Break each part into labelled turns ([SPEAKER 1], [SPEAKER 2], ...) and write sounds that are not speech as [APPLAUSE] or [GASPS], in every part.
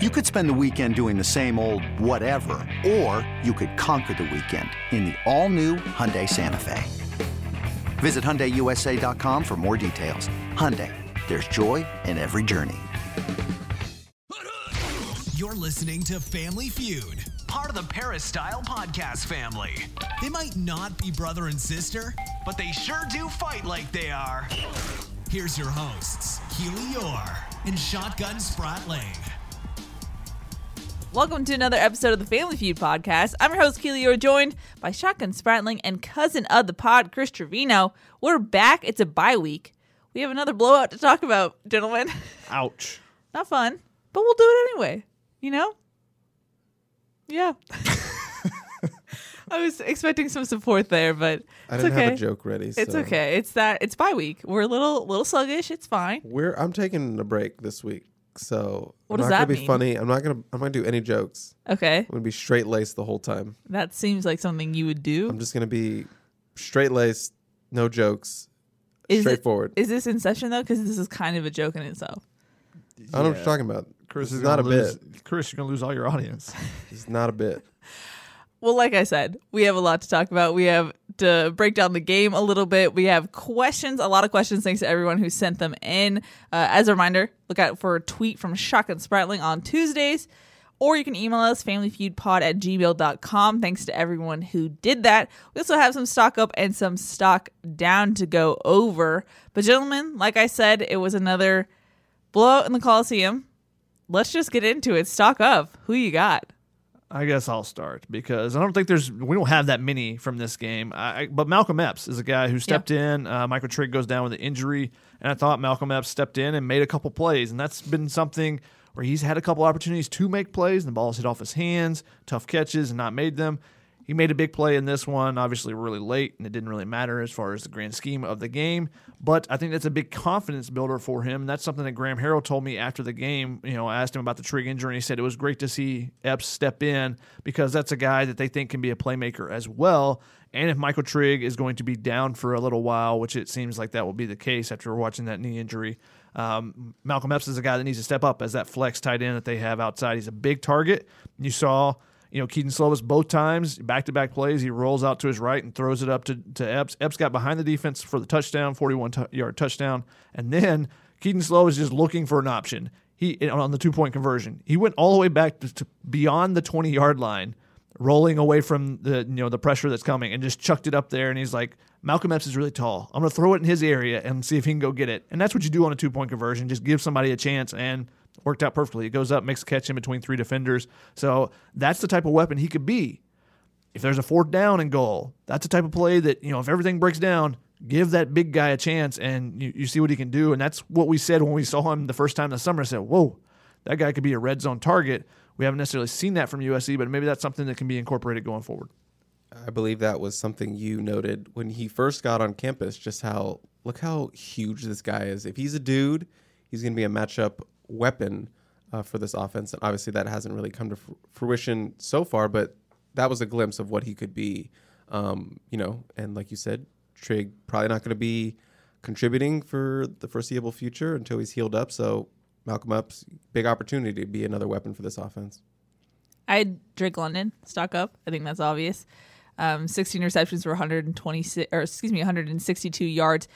[SPEAKER 1] You could spend the weekend doing the same old whatever, or you could conquer the weekend in the all-new Hyundai Santa Fe. Visit HyundaiUSA.com for more details. Hyundai, there's joy in every journey.
[SPEAKER 2] You're listening to Family Feud.
[SPEAKER 3] Part of the Paris Style Podcast family.
[SPEAKER 2] They might not be brother and sister,
[SPEAKER 3] But they sure do fight like they are.
[SPEAKER 2] here's your hosts, Keely Orr and Shotgun Spratling.
[SPEAKER 4] Welcome to another episode of the Family Feud podcast. I'm your host, Keely. You're joined by Shotgun Spratling and cousin of the pod, Chris Trevino. We're back. It's a bye week. We have another blowout to talk about, gentlemen. [LAUGHS]
[SPEAKER 5] Ouch.
[SPEAKER 4] Not fun, but we'll do it anyway. You know? Yeah. [LAUGHS] I was expecting some support there, but
[SPEAKER 6] I
[SPEAKER 4] it's
[SPEAKER 6] didn't
[SPEAKER 4] okay.
[SPEAKER 6] have a joke ready.
[SPEAKER 4] It's
[SPEAKER 6] so-
[SPEAKER 4] okay. It's that it's bye week. We're a little little sluggish. It's fine.
[SPEAKER 6] We're I'm taking a break this week, so
[SPEAKER 4] What
[SPEAKER 6] I'm
[SPEAKER 4] does
[SPEAKER 6] not
[SPEAKER 4] that
[SPEAKER 6] gonna be funny. I'm not gonna I'm not gonna do any jokes.
[SPEAKER 4] Okay.
[SPEAKER 6] I'm gonna be straight laced the whole time.
[SPEAKER 4] That seems like something you would do.
[SPEAKER 6] I'm just gonna be straight laced, no jokes,
[SPEAKER 4] Is it-
[SPEAKER 6] straightforward.
[SPEAKER 4] Is this in session though? Because this is kind of a joke in itself.
[SPEAKER 6] I don't know what you're talking about.
[SPEAKER 5] Chris
[SPEAKER 6] This
[SPEAKER 5] is
[SPEAKER 6] is not a
[SPEAKER 5] gonna lose,
[SPEAKER 6] bit.
[SPEAKER 5] Chris, you're gonna lose all your audience.
[SPEAKER 6] It's not a bit.
[SPEAKER 4] Well, like I said, we have a lot to talk about. We have to break down the game a little bit. We have questions, a lot of questions. Thanks to everyone who sent them in. Uh, as a reminder, look out for a tweet from Shotgun Spratling on Tuesdays, or you can email us familyfeudpod at gmail.com. Thanks to everyone who did that. We also have some stock up and some stock down to go over. But, gentlemen, like I said, it was another blowout in the Coliseum. Let's just get into it. Stock up. Who you got?
[SPEAKER 5] I guess I'll start because I don't think there's we don't have that many from this game. I, I- but Malcolm Epps is a guy who stepped in. Uh, Michael Trigg goes down with an injury, and I thought Malcolm Epps stepped in and made a couple plays, and that's been something where he's had a couple opportunities to make plays, and the ball's hit off his hands, tough catches, and not made them. He made a big play in this one, obviously really late, and it didn't really matter as far as the grand scheme of the game. But I think that's a big confidence builder for him. And that's something that Graham Harrell told me after the game. You know, I asked him about the Trigg injury, and he said it was great to see Epps step in because that's a guy that they think can be a playmaker as well. And if Michael Trigg is going to be down for a little while, which it seems like that will be the case after watching that knee injury, um, Malcolm Epps is a guy that needs to step up as that flex tight end that they have outside. He's a big target. You saw you know, Kedon Slovis both times, back to back plays, he rolls out to his right and throws it up to, to Epps. Epps got behind the defense for the touchdown, 41 t- yard touchdown. And then Kedon Slovis just looking for an option. He on the two point conversion. He went all the way back to, to beyond the 20 yard line, rolling away from the you know the pressure that's coming and just chucked it up there. And he's like, Malcolm Epps is really tall. I'm going to throw it in his area and see if he can go get it. And that's what you do on a two point conversion. Just give somebody a chance and worked out perfectly. It goes up, makes a catch in between three defenders. So that's the type of weapon he could be. If there's a fourth down and goal, that's the type of play that, you know, if everything breaks down, give that big guy a chance and you, you see what he can do. And that's what we said when we saw him the first time in the summer. I said, whoa, that guy could be a red zone target. We haven't necessarily seen that from USC, but maybe that's something that can be incorporated going forward.
[SPEAKER 6] I believe that was something you noted when he first got on campus. Just how look how huge this guy is. If he's a dude, he's going to be a matchup weapon uh, for this offense. And obviously, that hasn't really come to fr- fruition so far. But that was a glimpse of what he could be. Um, you know, and like you said, Trigg probably not going to be contributing for the foreseeable future until he's healed up. So Malcolm Epps's big opportunity to be another weapon for this offense.
[SPEAKER 4] I Drake London stock up. I think that's obvious. Um, 16 receptions for 126, or excuse me, 162 yards,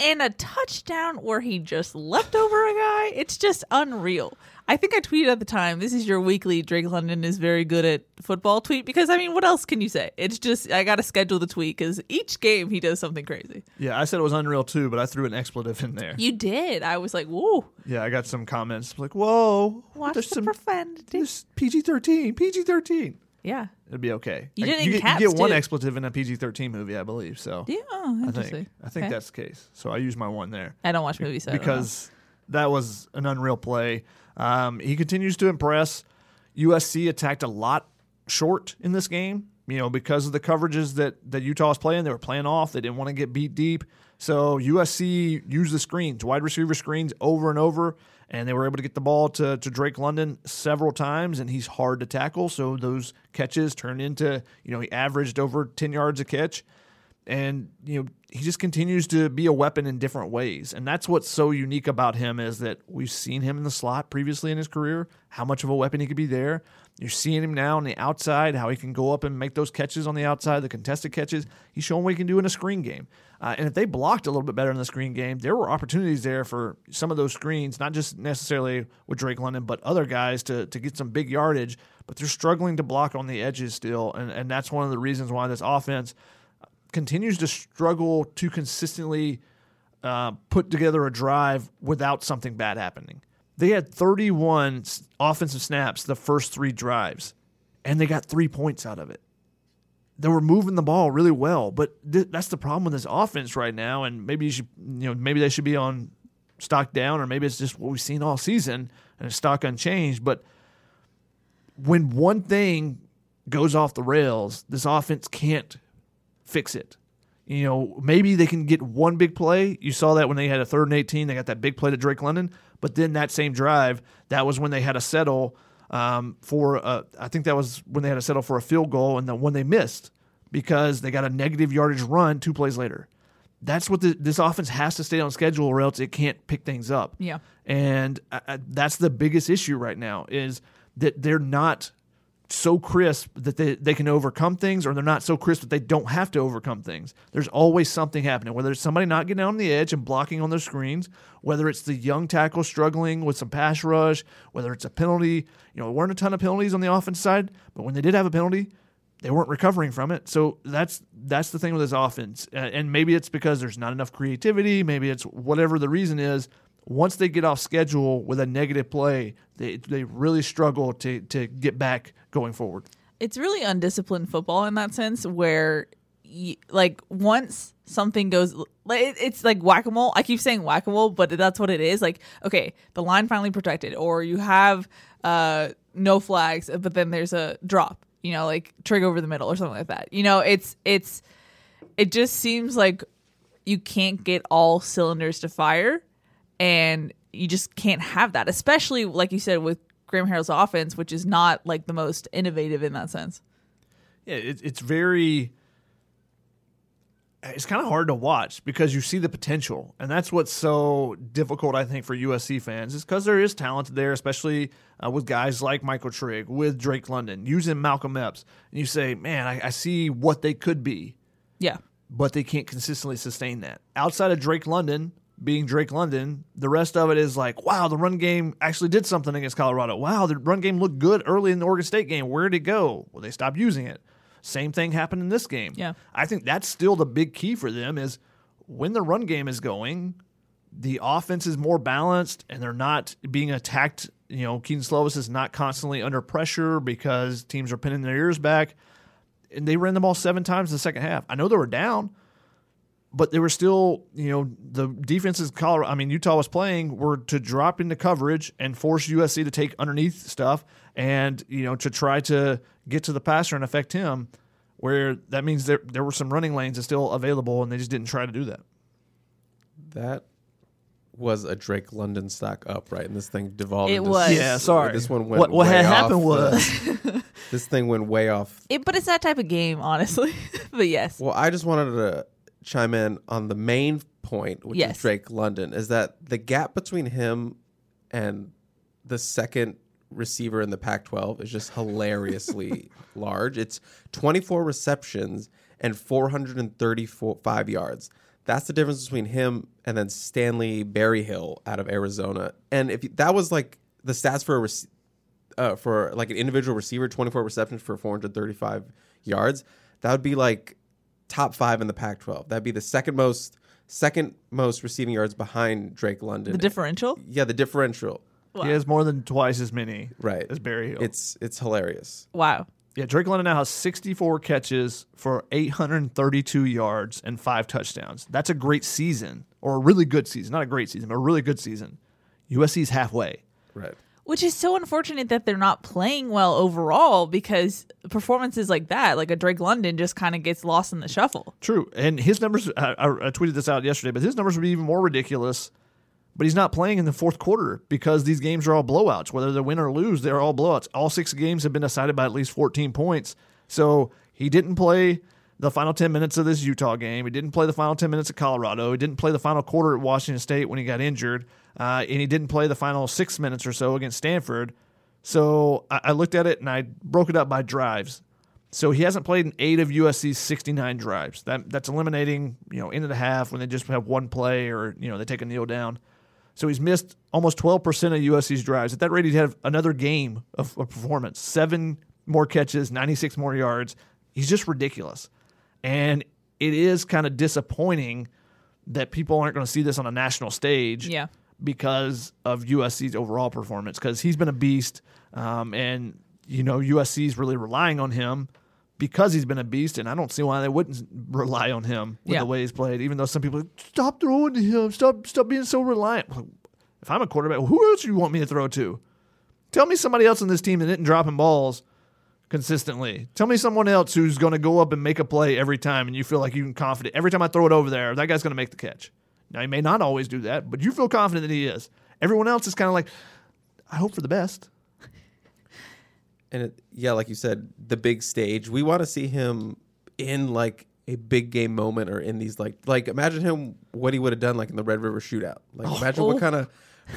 [SPEAKER 4] and a touchdown where he just leapt over a guy. It's just unreal. I think I tweeted at the time, "This is your weekly Drake London is very good at football" tweet because I mean, what else can you say? It's just I got to schedule the tweet because each game he does something crazy.
[SPEAKER 5] Yeah, I said it was unreal too, but I threw an expletive in there.
[SPEAKER 4] You did. I was like, "Whoa,
[SPEAKER 5] Yeah, I got some comments like, "Whoa,
[SPEAKER 4] watch the
[SPEAKER 5] some
[SPEAKER 4] profanity."
[SPEAKER 5] PG thirteen, PG thirteen."
[SPEAKER 4] Yeah,
[SPEAKER 5] It'd be okay.
[SPEAKER 4] You
[SPEAKER 5] Like,
[SPEAKER 4] did it in
[SPEAKER 5] get,
[SPEAKER 4] caps,
[SPEAKER 5] you get one
[SPEAKER 4] too.
[SPEAKER 5] expletive in a PG thirteen movie, I believe. So
[SPEAKER 4] yeah. Oh,
[SPEAKER 5] I think I think
[SPEAKER 4] Okay.
[SPEAKER 5] that's the case. So I use my one there
[SPEAKER 4] I don't watch movies so I
[SPEAKER 5] because that was an unreal play. Um, he continues to impress. USC attacked a lot short in this game. You know, because of the coverages that that Utah was playing, they were playing off. They didn't want to get beat deep. So USC used the screens, wide receiver screens, over and over, and they were able to get the ball to, to Drake London several times, and he's hard to tackle. So those catches turned into, you know, he averaged over ten yards a catch and you know he just continues to be a weapon in different ways, and that's what's so unique about him is that we've seen him in the slot previously in his career, how much of a weapon he could be there. You're seeing him now on the outside, how he can go up and make those catches on the outside, the contested catches. He's showing what he can do in a screen game. Uh, and if they blocked a little bit better in the screen game, there were opportunities there for some of those screens, not just necessarily with Drake London, but other guys to, to get some big yardage. But they're struggling to block on the edges still. And, and that's one of the reasons why this offense continues to struggle to consistently uh, put together a drive without something bad happening. They had 31 offensive snaps the first three drives, and they got three points out of it. They were moving the ball really well, but th- that's the problem with this offense right now. And maybe you should, you know, maybe they should be on stock down, or maybe it's just what we've seen all season and it's stock unchanged. But when one thing goes off the rails, this offense can't fix it. You know, maybe they can get one big play. You saw that when they had a third and 18, they got that big play to Drake London. But then that same drive, that was when they had to settle um, for, a, I think that was when they had to settle for a field goal and the one they missed because they got a negative yardage run two plays later. That's what the, this offense has to stay on schedule or else it can't pick things up.
[SPEAKER 4] Yeah.
[SPEAKER 5] And uh, uh that's the biggest issue right now is that they're not so crisp that they, they can overcome things or they're not so crisp that they don't have to overcome things. There's always something happening, whether it's somebody not getting on the edge and blocking on their screens, whether it's the young tackle struggling with some pass rush, whether it's a penalty. You know, there weren't a ton of penalties on the offense side, but when they did have a penalty, they weren't recovering from it. So that's that's the thing with this offense. Uh, and maybe it's because there's not enough creativity, maybe it's whatever the reason is, once they get off schedule with a negative play, they, they really struggle to, to get back going forward.
[SPEAKER 4] It's really undisciplined football in that sense, where you, like once something goes, it's like whack a mole. I keep saying whack a mole, but that's what it is. Like okay, the line finally protected, or you have uh, no flags, but then there's a drop. You know, like Trigg over the middle or something like that. You know, it's it's it just seems like you can't get all cylinders to fire and you just can't have that, especially like you said with Graham Harrell's offense, which is not like the most innovative in that sense.
[SPEAKER 5] Yeah, it, it's very. It's kind of hard to watch because you see the potential, and that's what's so difficult, I think, for USC fans, is because there is talent there, especially uh, with guys like Michael Trigg, with Drake London, using Malcolm Epps, and you say, "Man, I, I see what they could be."
[SPEAKER 4] Yeah,
[SPEAKER 5] but they can't consistently sustain that. Outside of Drake London, being Drake London. The rest of it is like, wow, the run game actually did something against Colorado. Wow, the run game looked good early in the Oregon State game. Where did it go? Well, they stopped using it. Same thing happened in this game.
[SPEAKER 4] Yeah.
[SPEAKER 5] I think that's still the big key for them is when the run game is going, the offense is more balanced and they're not being attacked. You know, Kedon Slovis is not constantly under pressure because teams are pinning their ears back. And they ran the ball seven times in the second half. I know they were down, but they were still, you know, the defenses Colorado, I mean, Utah was playing were to drop into coverage and force USC to take underneath stuff and, you know, to try to get to the passer and affect him, where that means there, there were some running lanes that still available and they just didn't try to do that.
[SPEAKER 6] That was a Drake London stock up, right? And this thing devolved.
[SPEAKER 4] It was.
[SPEAKER 5] Yeah, sorry.
[SPEAKER 6] This one went
[SPEAKER 5] What, what
[SPEAKER 6] way
[SPEAKER 5] had
[SPEAKER 6] off
[SPEAKER 5] happened
[SPEAKER 6] the-
[SPEAKER 5] was [LAUGHS]
[SPEAKER 6] this thing went way off.
[SPEAKER 4] it, but it's that type of game, honestly. [LAUGHS] but yes,
[SPEAKER 6] Well, I just wanted to chime in on the main point, which
[SPEAKER 4] Yes.
[SPEAKER 6] is Drake London, is that the gap between him and the second receiver in the Pac 12 is just hilariously [LAUGHS] large. It's 24 receptions and 435 yards. That's the difference between him and then Stanley Berryhill out of Arizona. And if you- that was like the stats for a rec- uh, for like an individual receiver, 24 receptions for 435 yards, that would be like top five in the Pac-12. That'd be the second most second most receiving yards behind Drake London.
[SPEAKER 4] the differential.
[SPEAKER 6] yeah, the differential.
[SPEAKER 4] Wow.
[SPEAKER 5] he has more than twice as many
[SPEAKER 6] Right.
[SPEAKER 5] as Berryhill.
[SPEAKER 6] It's it's hilarious.
[SPEAKER 4] Wow.
[SPEAKER 5] Yeah, Drake London now has 64 catches for 832 yards and five touchdowns. That's a great season, or a really good season. Not a great season, but a really good season. USC's halfway.
[SPEAKER 6] Right.
[SPEAKER 4] Which is so unfortunate that they're not playing well overall because performances like that, like a Drake London, just kind of gets lost in the shuffle.
[SPEAKER 5] True. And his numbers, I, I tweeted this out yesterday, but his numbers would be even more ridiculous. But he's not playing in the fourth quarter because these games are all blowouts. Whether they win or lose, they're all blowouts. All six games have been decided by at least 14 points. So he didn't play the final 10 minutes of this Utah game. He didn't play the final 10 minutes of Colorado. He didn't play the final quarter at Washington State when he got injured. Uh, and he didn't play the final six minutes or so against Stanford. So I, I looked at it and I broke it up by drives. So he hasn't played in eight of USC's 69 drives. That that's eliminating you know into the half when they just have one play or you know they take a kneel down. So he's missed almost 12% of USC's drives. At that rate, he'd have another game of, of performance, seven more catches, 96 more yards. He's just ridiculous, and it is kind of disappointing that people aren't going to see this on a national stage
[SPEAKER 4] Yeah.
[SPEAKER 5] Because of USC's overall performance. Because he's been a beast, um, and you know USC's really relying on him because he's been a beast. And I don't see why they wouldn't rely on him with
[SPEAKER 4] Yeah.
[SPEAKER 5] the way he's played. Even though some people stop throwing to him, stop stop being so reliant. If I'm a quarterback, who else do you want me to throw to? Tell me somebody else on this team that didn't drop him balls consistently. Tell me someone else who's going to go up and make a play every time, and you feel like you can confident every time I throw it over there, that guy's going to make the catch. Now he may not always do that, but you feel confident that he is. Everyone else is kind of like, I hope for the best.
[SPEAKER 6] And it, yeah, like you said, the big stage. We want to see him in like a big game moment or in these like like imagine him what he would have done like in the Red River shootout. Like imagine
[SPEAKER 4] Oh.
[SPEAKER 6] what kind of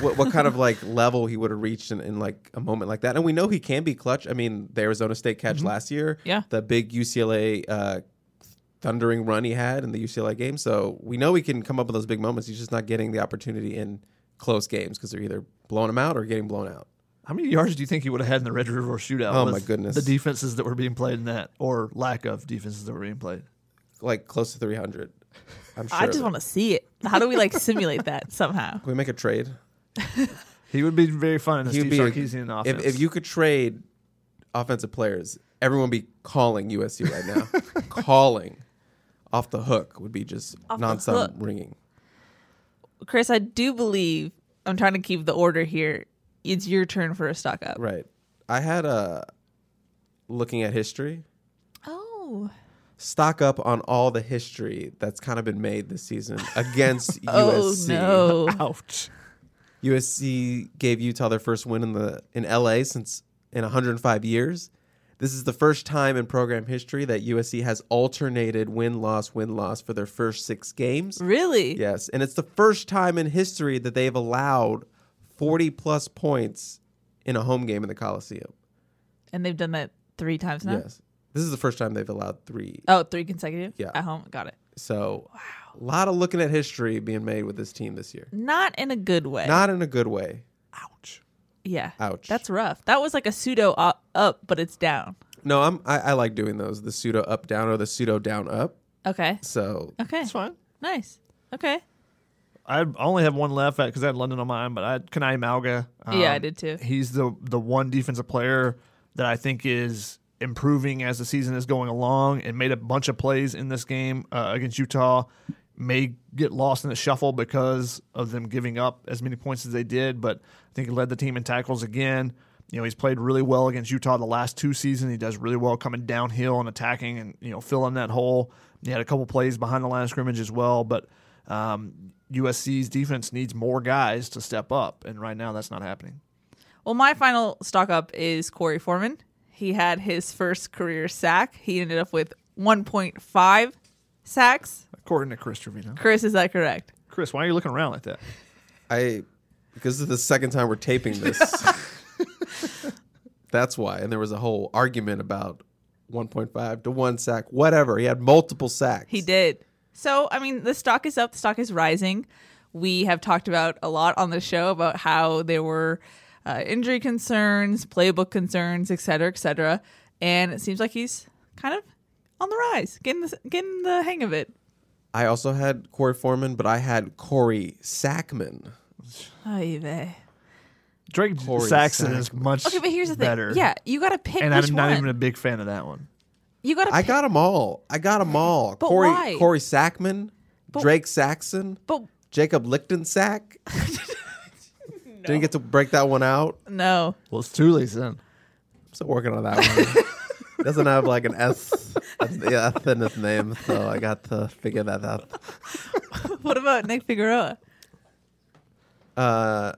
[SPEAKER 6] what, what kind of like [LAUGHS] level he would have reached in, in like a moment like that. And we know he can be clutch. I mean, the Arizona State catch last year,
[SPEAKER 4] Yeah.
[SPEAKER 6] the big UCLA uh, thundering run he had in the UCLA game. So we know he can come up with those big moments. He's just not getting the opportunity in close games because they're either blowing him out or getting blown out.
[SPEAKER 5] How many yards do you think he would have had in the Red River shootout?
[SPEAKER 6] Oh,
[SPEAKER 5] with
[SPEAKER 6] my goodness.
[SPEAKER 5] The defenses that were being played in that, or lack of defenses that were being played.
[SPEAKER 6] Like close to 300. I'm sure.
[SPEAKER 4] I just want to see it. How do we like simulate that somehow?
[SPEAKER 6] Can we make a trade? [LAUGHS]
[SPEAKER 5] He would be very fun in the
[SPEAKER 6] He
[SPEAKER 5] Steve
[SPEAKER 6] would be a-
[SPEAKER 5] Sarkisian offense.
[SPEAKER 6] If, if you could trade offensive players, everyone would be calling USC right now. [LAUGHS] calling off the hook would be just
[SPEAKER 4] Off the
[SPEAKER 6] nonstop ringing.
[SPEAKER 4] Chris, I do believe I'm trying to keep the order here. It's your turn for a stock up.
[SPEAKER 6] Right. I had a looking at history.
[SPEAKER 4] Oh.
[SPEAKER 6] Stock up on all the history that's kind of been made this season [LAUGHS] against [LAUGHS]
[SPEAKER 4] Oh
[SPEAKER 6] USC.
[SPEAKER 4] no. [LAUGHS]
[SPEAKER 5] Ouch.
[SPEAKER 6] USC gave Utah their first win in the in LA since in 105 years. This is the first time in program history that USC has alternated win loss win loss for their first 6 games.
[SPEAKER 4] Really?
[SPEAKER 6] Yes, and it's the first time in history that they've allowed 40 plus points in a home game in the Coliseum.
[SPEAKER 4] And they've done that three times now?
[SPEAKER 6] Yes. This is the first time they've allowed 3.
[SPEAKER 4] Oh, three consecutive?
[SPEAKER 6] Yeah.
[SPEAKER 4] At home? Got it.
[SPEAKER 6] So, wow. a lot of looking at history being made with this team this year.
[SPEAKER 4] Not in a good way.
[SPEAKER 6] Not in a good way.
[SPEAKER 5] Ouch.
[SPEAKER 4] Yeah.
[SPEAKER 6] Ouch.
[SPEAKER 4] That's rough. That was like a pseudo up, up but it's down.
[SPEAKER 6] No, I'm I, I like doing those. The pseudo up down or the pseudo down up.
[SPEAKER 4] Okay.
[SPEAKER 6] So
[SPEAKER 4] Okay.
[SPEAKER 5] That's fine.
[SPEAKER 4] Nice. Okay.
[SPEAKER 5] I only have one left because I had London on mine, but I had Kana'i Mauga.
[SPEAKER 4] Yeah, I did too.
[SPEAKER 5] He's the the one defensive player that I think is improving as the season is going along and made a bunch of plays in this game uh, against Utah. May get lost in the shuffle because of them giving up as many points as they did, but I think he led the team in tackles again. You know, he's played really well against Utah the last two seasons. He does really well coming downhill and attacking and, you know, filling that hole. He had a couple plays behind the line of scrimmage as well, but um, USC's defense needs more guys to step up, and right now that's not happening.
[SPEAKER 4] Well, my final stock up is Corey Foreman. He had his first career sack. He ended up with 1.5 sacks.
[SPEAKER 5] According to Chris Trevino.
[SPEAKER 4] Chris, is that correct?
[SPEAKER 5] Chris, why are you looking around like that?
[SPEAKER 6] I because this is the second time we're taping this. [LAUGHS] That's why. And there was a whole argument about 1.5 to 1 sack, whatever. He had multiple sacks.
[SPEAKER 4] He did. So, I mean, the stock is up, the stock is rising. We have talked about a lot on the show about how there were uh, injury concerns, playbook concerns, et cetera, et cetera. And it seems like he's kind of on the rise, getting the, getting the hang of it.
[SPEAKER 6] I also had Corey Foreman, but I had Corey Sackman.
[SPEAKER 4] Ay vey.
[SPEAKER 5] Drake
[SPEAKER 6] Corey
[SPEAKER 5] Saxon is
[SPEAKER 6] Sackman.
[SPEAKER 5] much
[SPEAKER 4] Okay, but here's the thing. Yeah, you got to pick
[SPEAKER 5] And
[SPEAKER 4] which
[SPEAKER 5] I'm not
[SPEAKER 4] one.
[SPEAKER 5] even a big fan of that one.
[SPEAKER 4] you got to
[SPEAKER 6] I got them all. I got them all.
[SPEAKER 4] But
[SPEAKER 6] Corey
[SPEAKER 4] why?
[SPEAKER 6] Corey Sackman, Drake Saxon,
[SPEAKER 4] but
[SPEAKER 6] Jacob Lichtensack. [LAUGHS] Didn't get to break that one out.
[SPEAKER 4] no.
[SPEAKER 5] Well, it's Tuli's then.
[SPEAKER 6] I'm still working on that one. [LAUGHS] Doesn't have like an S, yeah, in his name, so I got to figure that out. [LAUGHS]
[SPEAKER 4] What about Nick Figueroa?
[SPEAKER 6] Uh,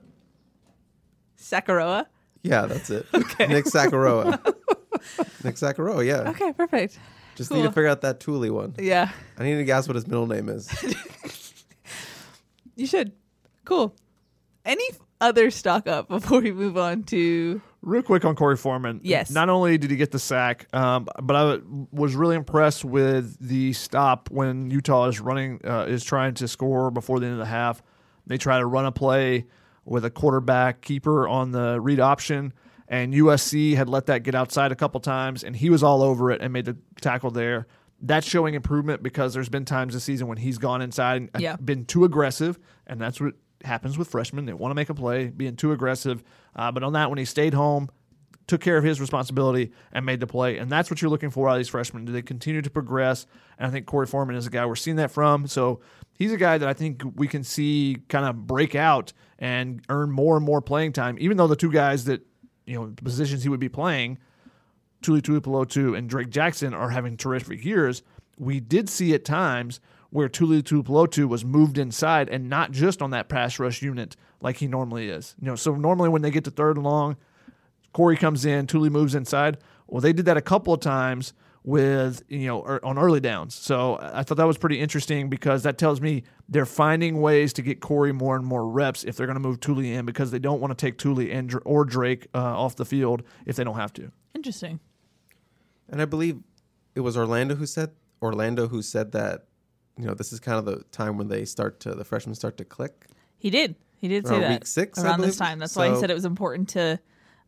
[SPEAKER 4] Sakaroa?
[SPEAKER 6] yeah, that's it. [LAUGHS] Okay. Nick Sakaroa. [LAUGHS] Nick Sakaroa, yeah.
[SPEAKER 4] Okay, perfect.
[SPEAKER 6] Just need to figure out that Tuli one.
[SPEAKER 4] Yeah,
[SPEAKER 6] I need to guess what his middle name is.
[SPEAKER 4] you should. Cool. Any other stock up [LAUGHS] before we move on to?
[SPEAKER 5] Real quick on Corey Foreman.
[SPEAKER 4] Yes.
[SPEAKER 5] Not only did he get the sack, um, but I was really impressed with the stop when Utah is running, uh, is trying to score before the end of the half. They try to run a play with a quarterback keeper on the read option, and USC had let that get outside a couple times, and he was all over it and made the tackle there. That's showing improvement because there's been times this season when he's gone inside and
[SPEAKER 4] Yeah.
[SPEAKER 5] been too aggressive, and that's what happens with freshmen. They want to make a play, being too aggressive. Uh, but on that, when he stayed home, took care of his responsibility and made the play. And that's what you're looking for out of these freshmen. Do they continue to progress? And I think Corey Foreman is a guy we're seeing that from. So he's a guy that I think we can see kind of break out and earn more and more playing time, even though the two guys that, you know, positions he would be playing, Tuli Tuipulotu and Drake Jackson are having terrific years. We did see at times where Tuli Tuipulotu was moved inside and not just on that pass rush unit like he normally is. You know, so normally when they get to third and long, Corey comes in, Tuli moves inside. Well, they did that a couple of times with you know er, on early downs. So I thought that was pretty interesting because that tells me they're finding ways to get Corey more and more reps if they're going to move Tuli in because they don't want to take Tuli and or Drake uh, off the field if they don't have to.
[SPEAKER 4] Interesting.
[SPEAKER 6] And I believe it was Orlando who said Orlando who said that you know this is kind of the time when they start to the freshmen start to click.
[SPEAKER 4] He did. He did say that
[SPEAKER 6] week six,
[SPEAKER 4] around this time. That's why he said it was important to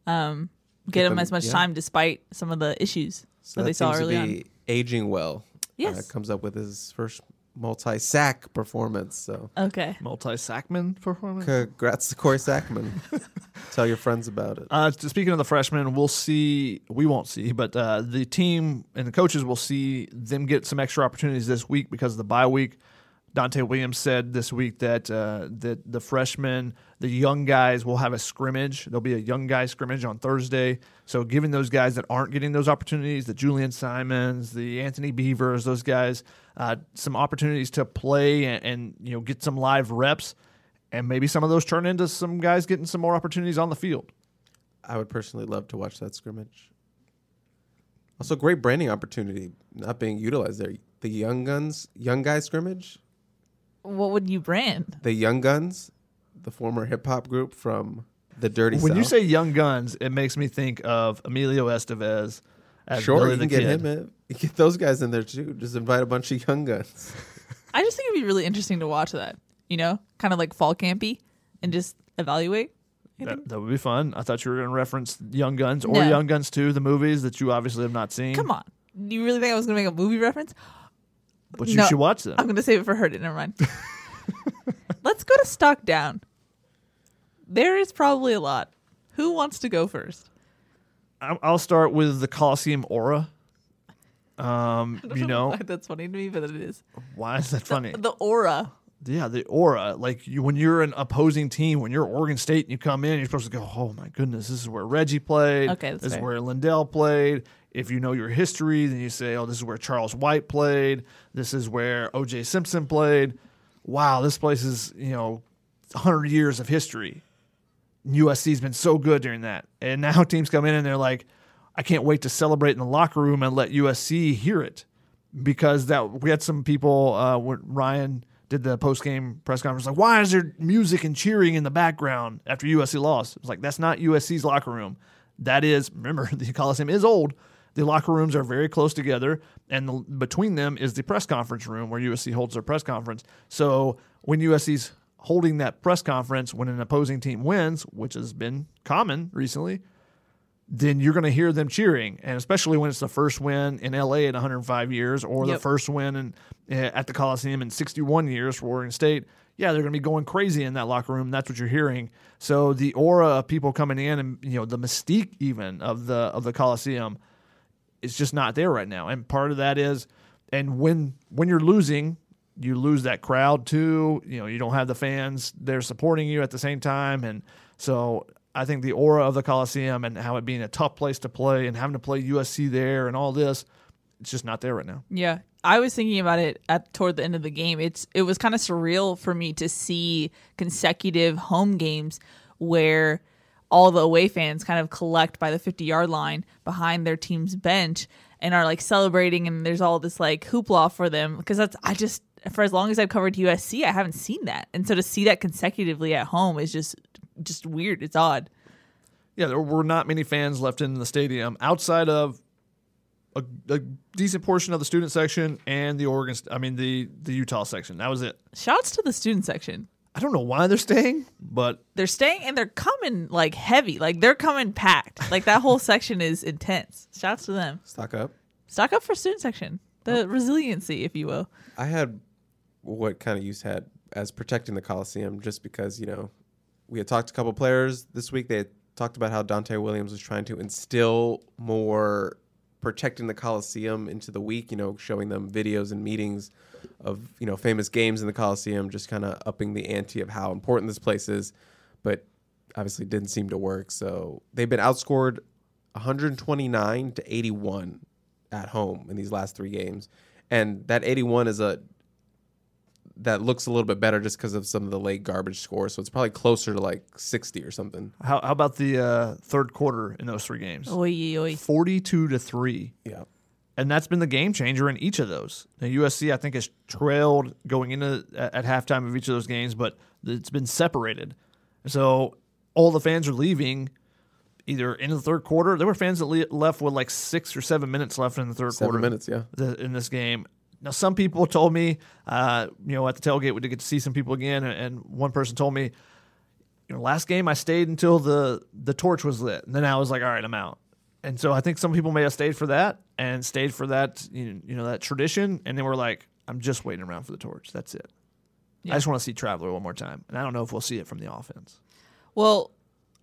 [SPEAKER 4] um, get, him
[SPEAKER 6] them-
[SPEAKER 4] as much
[SPEAKER 6] yeah.
[SPEAKER 4] time despite some of the issues
[SPEAKER 6] So
[SPEAKER 4] that they
[SPEAKER 6] that
[SPEAKER 4] saw
[SPEAKER 6] seems
[SPEAKER 4] early
[SPEAKER 6] to
[SPEAKER 4] on.
[SPEAKER 6] aging well.
[SPEAKER 4] Yes.
[SPEAKER 6] uh, comes up with his first multi-sack performance. So
[SPEAKER 4] Okay.
[SPEAKER 5] Multi Sackman performance.
[SPEAKER 6] congrats to Corey Sackman. [LAUGHS] Tell your friends about it.
[SPEAKER 5] Uh, speaking of the freshmen, we'll see. We won't see, but uh, the team and the coaches will see them get some extra opportunities this week because of the bye week. Donte Williams said this week that uh, that the freshmen, the young guys, will have a scrimmage. There'll be a young guy scrimmage on Thursday. So, giving those guys that aren't getting those opportunities, the Julian Simons, the Anthony Beavers, those guys, uh, some opportunities to play and, and you know get some live reps, and maybe some of those turn into some guys getting some more opportunities on the field.
[SPEAKER 6] I would personally love to watch that scrimmage. Also, great branding opportunity not being utilized there. The Young Guns, Young Guy scrimmage.
[SPEAKER 4] What would you brand?
[SPEAKER 6] The Young Guns, the former hip hop group from the Dirty
[SPEAKER 5] When you say Young Guns, it makes me think of Emilio Estevez as
[SPEAKER 6] sure,
[SPEAKER 5] Billy
[SPEAKER 6] you
[SPEAKER 5] the
[SPEAKER 6] can get
[SPEAKER 5] Kid.
[SPEAKER 6] him in. You get those guys in there too. Just invite a bunch of young guns.
[SPEAKER 4] I just think it'd be really interesting to watch that. You know, kind of like fall campy, and just evaluate.
[SPEAKER 5] That, that would be fun. I thought you were going to reference Young Guns or
[SPEAKER 4] No.
[SPEAKER 5] Young Guns 2, the movies that you obviously have not seen.
[SPEAKER 4] Come on, do you really think I was going to make a movie reference?
[SPEAKER 5] But you
[SPEAKER 4] No.
[SPEAKER 5] should watch them.
[SPEAKER 4] I'm going to save it for her. Never mind. [LAUGHS] Let's go to stock down. There is probably a lot. Who wants to go first?
[SPEAKER 5] I'll start with the Coliseum aura. Um, [LAUGHS] you know,
[SPEAKER 4] Why That's funny to me, but it is.
[SPEAKER 5] why is that funny?
[SPEAKER 4] The aura.
[SPEAKER 5] yeah, the aura. Like you, when you're an opposing team, when you're Oregon State and you come in, you're supposed to go, "Oh my goodness, this is where Reggie played.
[SPEAKER 4] Okay,
[SPEAKER 5] this is where LenDale played." If you know your history, then you say, "Oh, this is where Charles White played. This is where O.J. Simpson played." Wow, this place is you know, hundred years of history. USC's been so good during that, and now [LAUGHS] teams come in and they're like, "I can't wait to celebrate in the locker room and let USC hear it." because that we had some people uh, when Ryan did the post game press conference like, why is there music and cheering in the background after USC lost? It's like that's not USC's locker room. That is remember [LAUGHS] the Coliseum is old. The locker rooms are very close together, and the, between them is the press conference room where USC holds their press conference. So when USC's holding that press conference when an opposing team wins, which has been common recently, then you're going to hear them cheering, and especially when it's the first win in LA in 105 years, or the first win in, eh, at the Coliseum in 61 years for Oregon State. Yeah, they're going to be going crazy in that locker room. That's what you're hearing. So the aura of people coming in, and you know the mystique even of the of the Coliseum, is just not there right now. And part of that is, and when when you're losing, you lose that crowd too. You know, you don't have the fans there supporting you at the same time, and so I think the aura of the Coliseum and how it being a tough place to play and having to play USC there and all this, it's just not there right now.
[SPEAKER 4] Yeah. I was thinking about it at toward the end of the game. It's it was kind of surreal for me to see consecutive home games where all the away fans kind of collect by the 50 yard line behind their team's bench and are like celebrating and there's all this like hoopla for them because that's I just for as long as I've covered USC I haven't seen that and so to see that consecutively at home is just just weird it's odd
[SPEAKER 5] Yeah, there were not many fans left in the stadium outside of a, a decent portion of the student section and the Oregon, I mean the the Utah section. That was it.
[SPEAKER 4] shouts to the student section
[SPEAKER 5] I don't know why they're staying, but
[SPEAKER 4] they're staying and they're coming like heavy. Like they're coming packed. Like that whole section is intense. Shouts to them.
[SPEAKER 6] Stock up.
[SPEAKER 4] stock up for student section. The resiliency if you will.
[SPEAKER 6] I had what kind of use had as protecting the Coliseum, just because you know we had talked to a couple players this week. They had talked about how Donte Williams was trying to instill more protecting the Coliseum into the week. You know, showing them videos and meetings of you know famous games in the Coliseum, just kind of upping the ante of how important this place is. But obviously, didn't seem to work. So they've been outscored 129 to 81 at home in these last three games, and that 81 is a that looks a little bit better just because of some of the late garbage scores. So it's probably closer to like 60 or something.
[SPEAKER 5] how, how about the uh, third quarter in those three games?
[SPEAKER 4] oy, oy.
[SPEAKER 5] Forty-two to three.
[SPEAKER 6] Yeah.
[SPEAKER 5] and that's been the game changer in each of those. Now, USC, I think, has trailed going into at, at halftime of each of those games, but it's been separated. So all the fans are leaving either in the third quarter. There were fans that le- left with like six or seven minutes left in the third
[SPEAKER 6] Seven
[SPEAKER 5] quarter.
[SPEAKER 6] minutes, yeah.
[SPEAKER 5] the, in this game. Now, some people told me, uh, you know, at the tailgate we did get to see some people again, and, one person told me, you know, last game I stayed until the the torch was lit, and then I was like, all right, I'm out. And so I think some people may have stayed for that and stayed for that, you know, that tradition, and then we're like, I'm just waiting around for the torch. That's it. I just want to see Traveler one more time, and I don't know if we'll see it from the offense.
[SPEAKER 4] Well,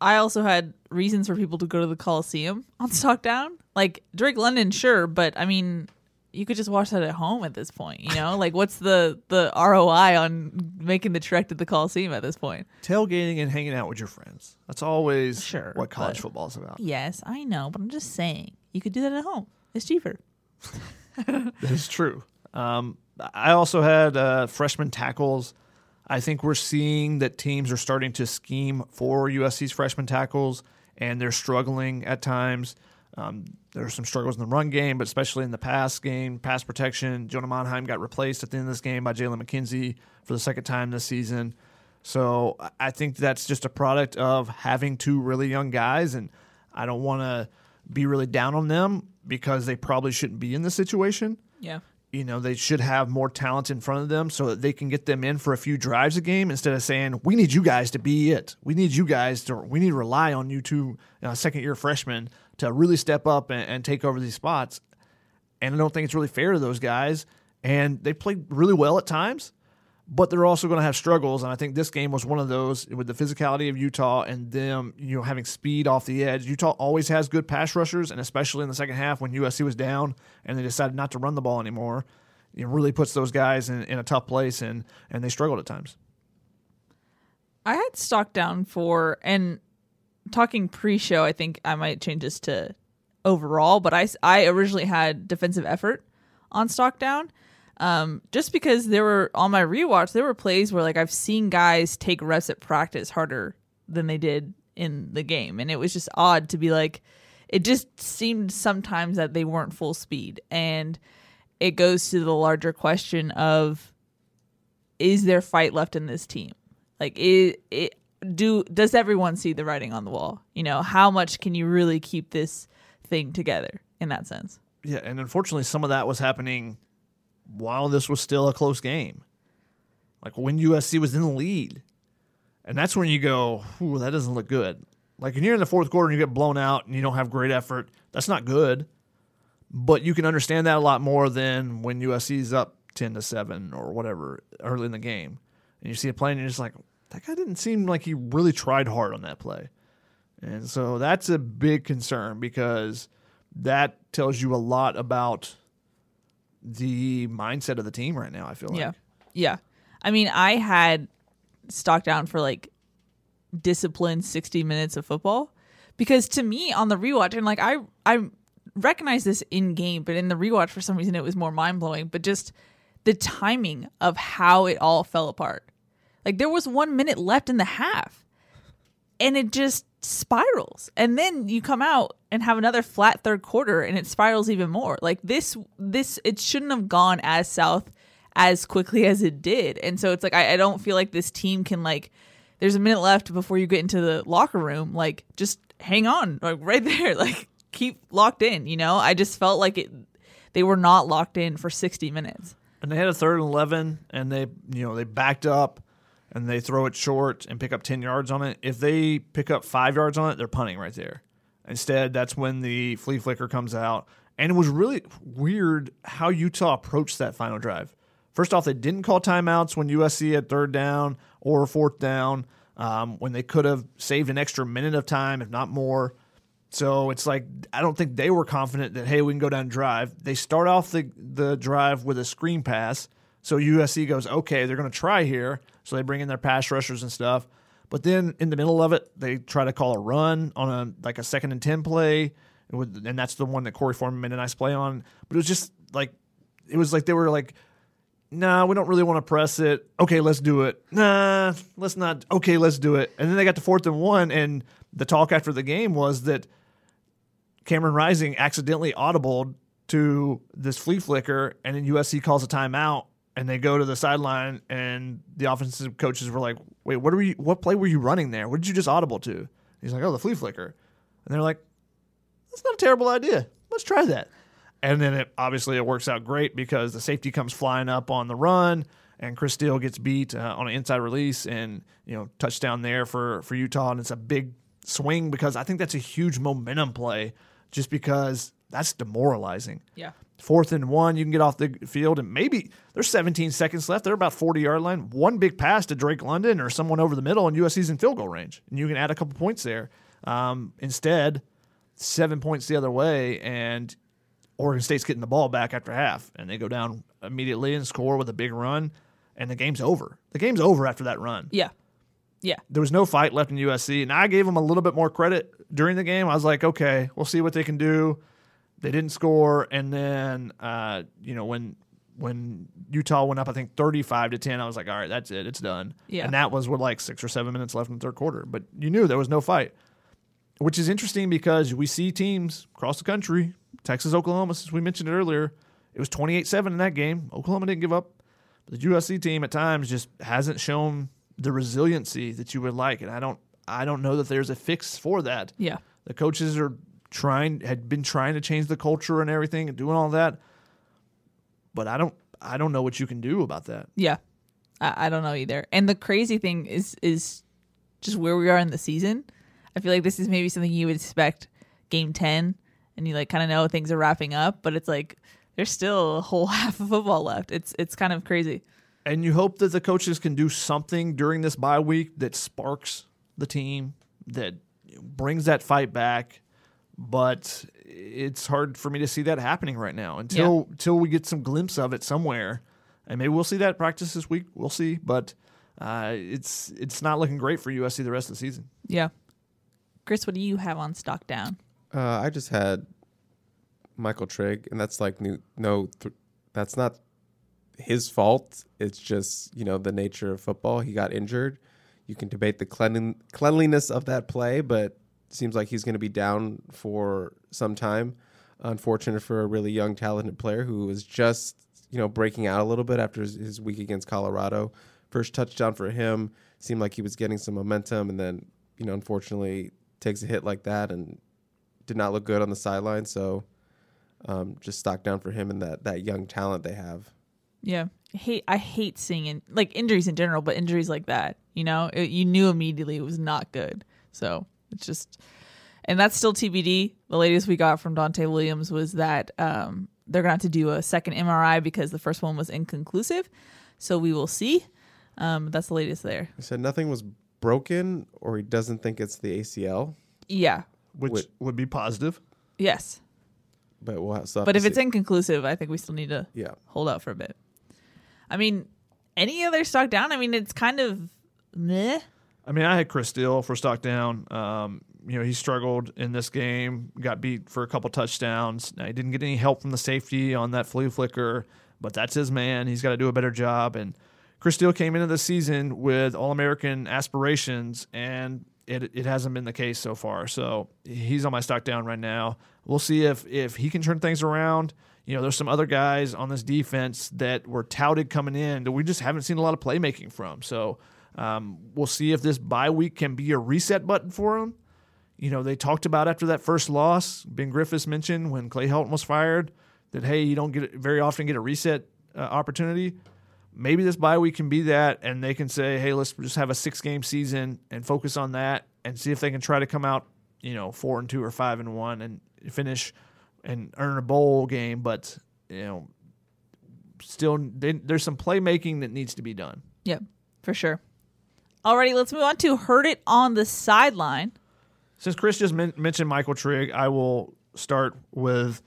[SPEAKER 4] I also had reasons for people to go to the Coliseum on [LAUGHS] Stockdown. Like Drake London, sure, but I mean, you could just watch that at home at this point. You know, like what's the the ROI on making the trek to the Coliseum at this point?
[SPEAKER 5] Tailgating and hanging out with your friends. That's always
[SPEAKER 4] Sure,
[SPEAKER 5] what college football is about.
[SPEAKER 4] Yes, I know, but I'm just saying you could do that at home. It's cheaper. [LAUGHS]
[SPEAKER 5] That is true. Um, I also had uh, freshman tackles. I think we're seeing that teams are starting to scheme for USC's freshman tackles, and they're struggling at times. Um, there are some struggles in the run game, but especially in the pass game, pass protection. Jonah Monheim got replaced at the end of this game by Jalen McKenzie for the second time this season. So I- think that's just a product of having two really young guys, and I don't want to be really down on them because they probably shouldn't be in this situation
[SPEAKER 4] Yeah.
[SPEAKER 5] you know they should have more talent in front of them so that they can get them in for a few drives a game instead of saying we need you guys to be it we need you guys to we need to rely on you two uh, second year freshmen to really step up and, and take over these spots. And i don't think it's really fair to those guys. And they played really well at times but they're also going to have struggles. And i think this game was one of those with the physicality of utah and them you know having speed off the edge. Utah always has good pass rushers and especially in the second half when usc was down and they decided not to run the ball anymore it really puts those guys in, in a tough place and and they struggled at times.
[SPEAKER 4] I had stock down for and talking pre-show. I think I might change this to overall, but I I originally had defensive effort on stock down. Um, just because there were on my rewatch, there were plays where like I've seen guys take reps at practice harder than they did in the game, and it was just odd to be like, it just seemed sometimes that they weren't full speed, and it goes to the larger question of is there fight left in this team? Like it, it do does everyone see the writing on the wall? You know, how much can you really keep this thing together in that sense?
[SPEAKER 5] Yeah, and unfortunately, some of that was happening while this was still a close game. Like when USC was in the lead. And that's when you go, ooh, that doesn't look good. Like when you're in the fourth quarter and you get blown out and you don't have great effort, that's not good. But you can understand that a lot more than when USC's up 10 to 7 or whatever early in the game. And you see it playing and you're just like, that guy didn't seem like he really tried hard on that play. And so that's a big concern because that tells you a lot about the mindset of the team right now, I feel like.
[SPEAKER 4] Yeah. Yeah. I mean, I had stock down for like disciplined 60 minutes of football because to me on the rewatch and like I I recognize this in game, but in the rewatch for some reason it was more mind-blowing, but just the timing of how it all fell apart. Like there was 1 minute left in the half. And it just spirals. And then you come out and have another flat third quarter and it spirals even more. Like this this it shouldn't have gone as south as quickly as it did. And so it's like I, I don't feel like this team can like there's a minute left before you get into the locker room. Like just hang on, like right [LAUGHS] there. Like keep locked in, you know? I just felt like it they were not locked in for sixty minutes.
[SPEAKER 5] and they had a third and 11 and they you know they backed up and they throw it short and pick up 10 yards on it if they pick up five yards on it they're punting right there instead that's when the flea flicker comes out and it was really weird how utah approached that final drive first off they didn't call timeouts when usc had third down or fourth down um, when they could have saved an extra minute of time if not more so it's like I don't think they were confident that hey we can go down drive. They start off the the drive with a screen pass. So USC goes okay they're going to try here. So they bring in their pass rushers and stuff. But then in the middle of it they try to call a run on a like a second and ten play, and that's the one that Corey Foreman made a nice play on. But it was just like it was like they were like. Nah, we don't really want to press it. Okay, let's do it. Nah, let's not. Okay, let's do it. And then they got to fourth and one, and the talk after the game was that Cameron Rising accidentally audibled to this flea flicker, and then USC calls a timeout, and they go to the sideline, and the offensive coaches were like, "Wait, what are we? What play were you running there? What did you just audible to?" He's like, "Oh, the flea flicker," and they're like, "That's not a terrible idea. Let's try that." And then it obviously it works out great because the safety comes flying up on the run, and Chris Steele gets beat uh, on an inside release, and you know touchdown there for for Utah, and it's a big swing because I think that's a huge momentum play, just because that's demoralizing.
[SPEAKER 4] Yeah.
[SPEAKER 5] Fourth and one, you can get off the field, and maybe there's 17 seconds left. They're about 40 yard line. One big pass to Drake London or someone over the middle, and USC's in field goal range, and you can add a couple points there. Um, instead, seven points the other way, and Oregon State's getting the ball back after half, and they go down immediately and score with a big run, and the game's over. The game's over after that run.
[SPEAKER 4] Yeah. Yeah.
[SPEAKER 5] There was no fight left in USC, and I gave them a little bit more credit during the game. I was like, okay, we'll see what they can do. They didn't score, and then uh, you know when when Utah went up, I think thirty-five to ten. I was like, all right, that's it, it's done.
[SPEAKER 4] Yeah.
[SPEAKER 5] and that was with like six or seven minutes left in the third quarter. But you knew there was no fight, which is interesting because we see teams across the country, Texas, Oklahoma, since we mentioned it earlier, it was twenty-eight-seven in that game. Oklahoma didn't give up. The USC team at times just hasn't shown the resiliency that you would like, and I don't, I don't know that there's a fix for that.
[SPEAKER 4] Yeah.
[SPEAKER 5] The coaches are trying had been trying to change the culture and everything and doing all that. But I don't I don't know what you can do about that.
[SPEAKER 4] Yeah. I, I don't know either. And the crazy thing is is just where we are in the season. I feel like this is maybe something you would expect game 10 and you like kind of know things are wrapping up, but it's like there's still a whole [LAUGHS] half of football left. It's it's kind of crazy.
[SPEAKER 5] And you hope that the coaches can do something during this bye week that sparks the team, that brings that fight back. But it's hard for me to see that happening right now until until we get some glimpse of it somewhere. And maybe we'll see that practice this week. We'll see. But uh, it's it's not looking great for USC the rest of the season.
[SPEAKER 4] Yeah. Chris, what do you have on stock down?
[SPEAKER 6] Uh, I just had Michael Trigg, and that's like new, no, th- that's not his fault. It's just you know the nature of football. He got injured. You can debate the cleanlin- cleanliness of that play, but it seems like he's going to be down for some time. Unfortunate for a really young, talented player who was just you know breaking out a little bit after his, his week against Colorado. First touchdown for him seemed like he was getting some momentum, and then you know unfortunately takes a hit like that and did not look good on the sideline. So um, just stock down for him and that that young talent they have.
[SPEAKER 4] Yeah. I hate I hate seeing in, like injuries in general, but injuries like that, you know, it, you knew immediately it was not good. So it's just, and that's still TBD. The latest we got from Donte Williams was that um, they're going to have to do a second MRI because the first one was inconclusive. So we will see. Um, that's the latest there.
[SPEAKER 6] He said nothing was broken, or he doesn't think it's the ACL.
[SPEAKER 4] Yeah.
[SPEAKER 5] Which
[SPEAKER 6] Wait.
[SPEAKER 5] would be positive.
[SPEAKER 4] Yes.
[SPEAKER 6] But we'll have, still
[SPEAKER 4] But
[SPEAKER 6] to
[SPEAKER 4] if it's inconclusive, I think we still need to
[SPEAKER 6] yeah,
[SPEAKER 4] hold out for a bit. I mean, any other stock down? I mean, it's kind of meh.
[SPEAKER 5] I mean, I had Chris Steele for stock down. Um, you know, he struggled in this game, got beat for a couple touchdowns. Now, he didn't get any help from the safety on that flea flicker, but that's his man. He's got to do a better job. And Chris Steele came into the season with All American aspirations, and it it hasn't been the case so far. So he's on my stock down right now. We'll see if if he can turn things around. You know, there's some other guys on this defense that were touted coming in that we just haven't seen a lot of playmaking from. So um, we'll see if this bye week can be a reset button for him. You know, they talked about after that first loss, Ben Griffiths mentioned when Clay Helton was fired that hey, you don't get very often get a reset uh, opportunity. Maybe this bye week can be that, and they can say, hey, let's just have a six game season and focus on that, and see if they can try to come out, you know, four and two or five and one, and finish and earn a bowl game. But you know, still, they, there's some playmaking that needs to be done.
[SPEAKER 4] Yep, for sure. Alrighty, let's move on to heard it on the sideline.
[SPEAKER 5] Since Chris just men- mentioned Michael Trigg, I will start with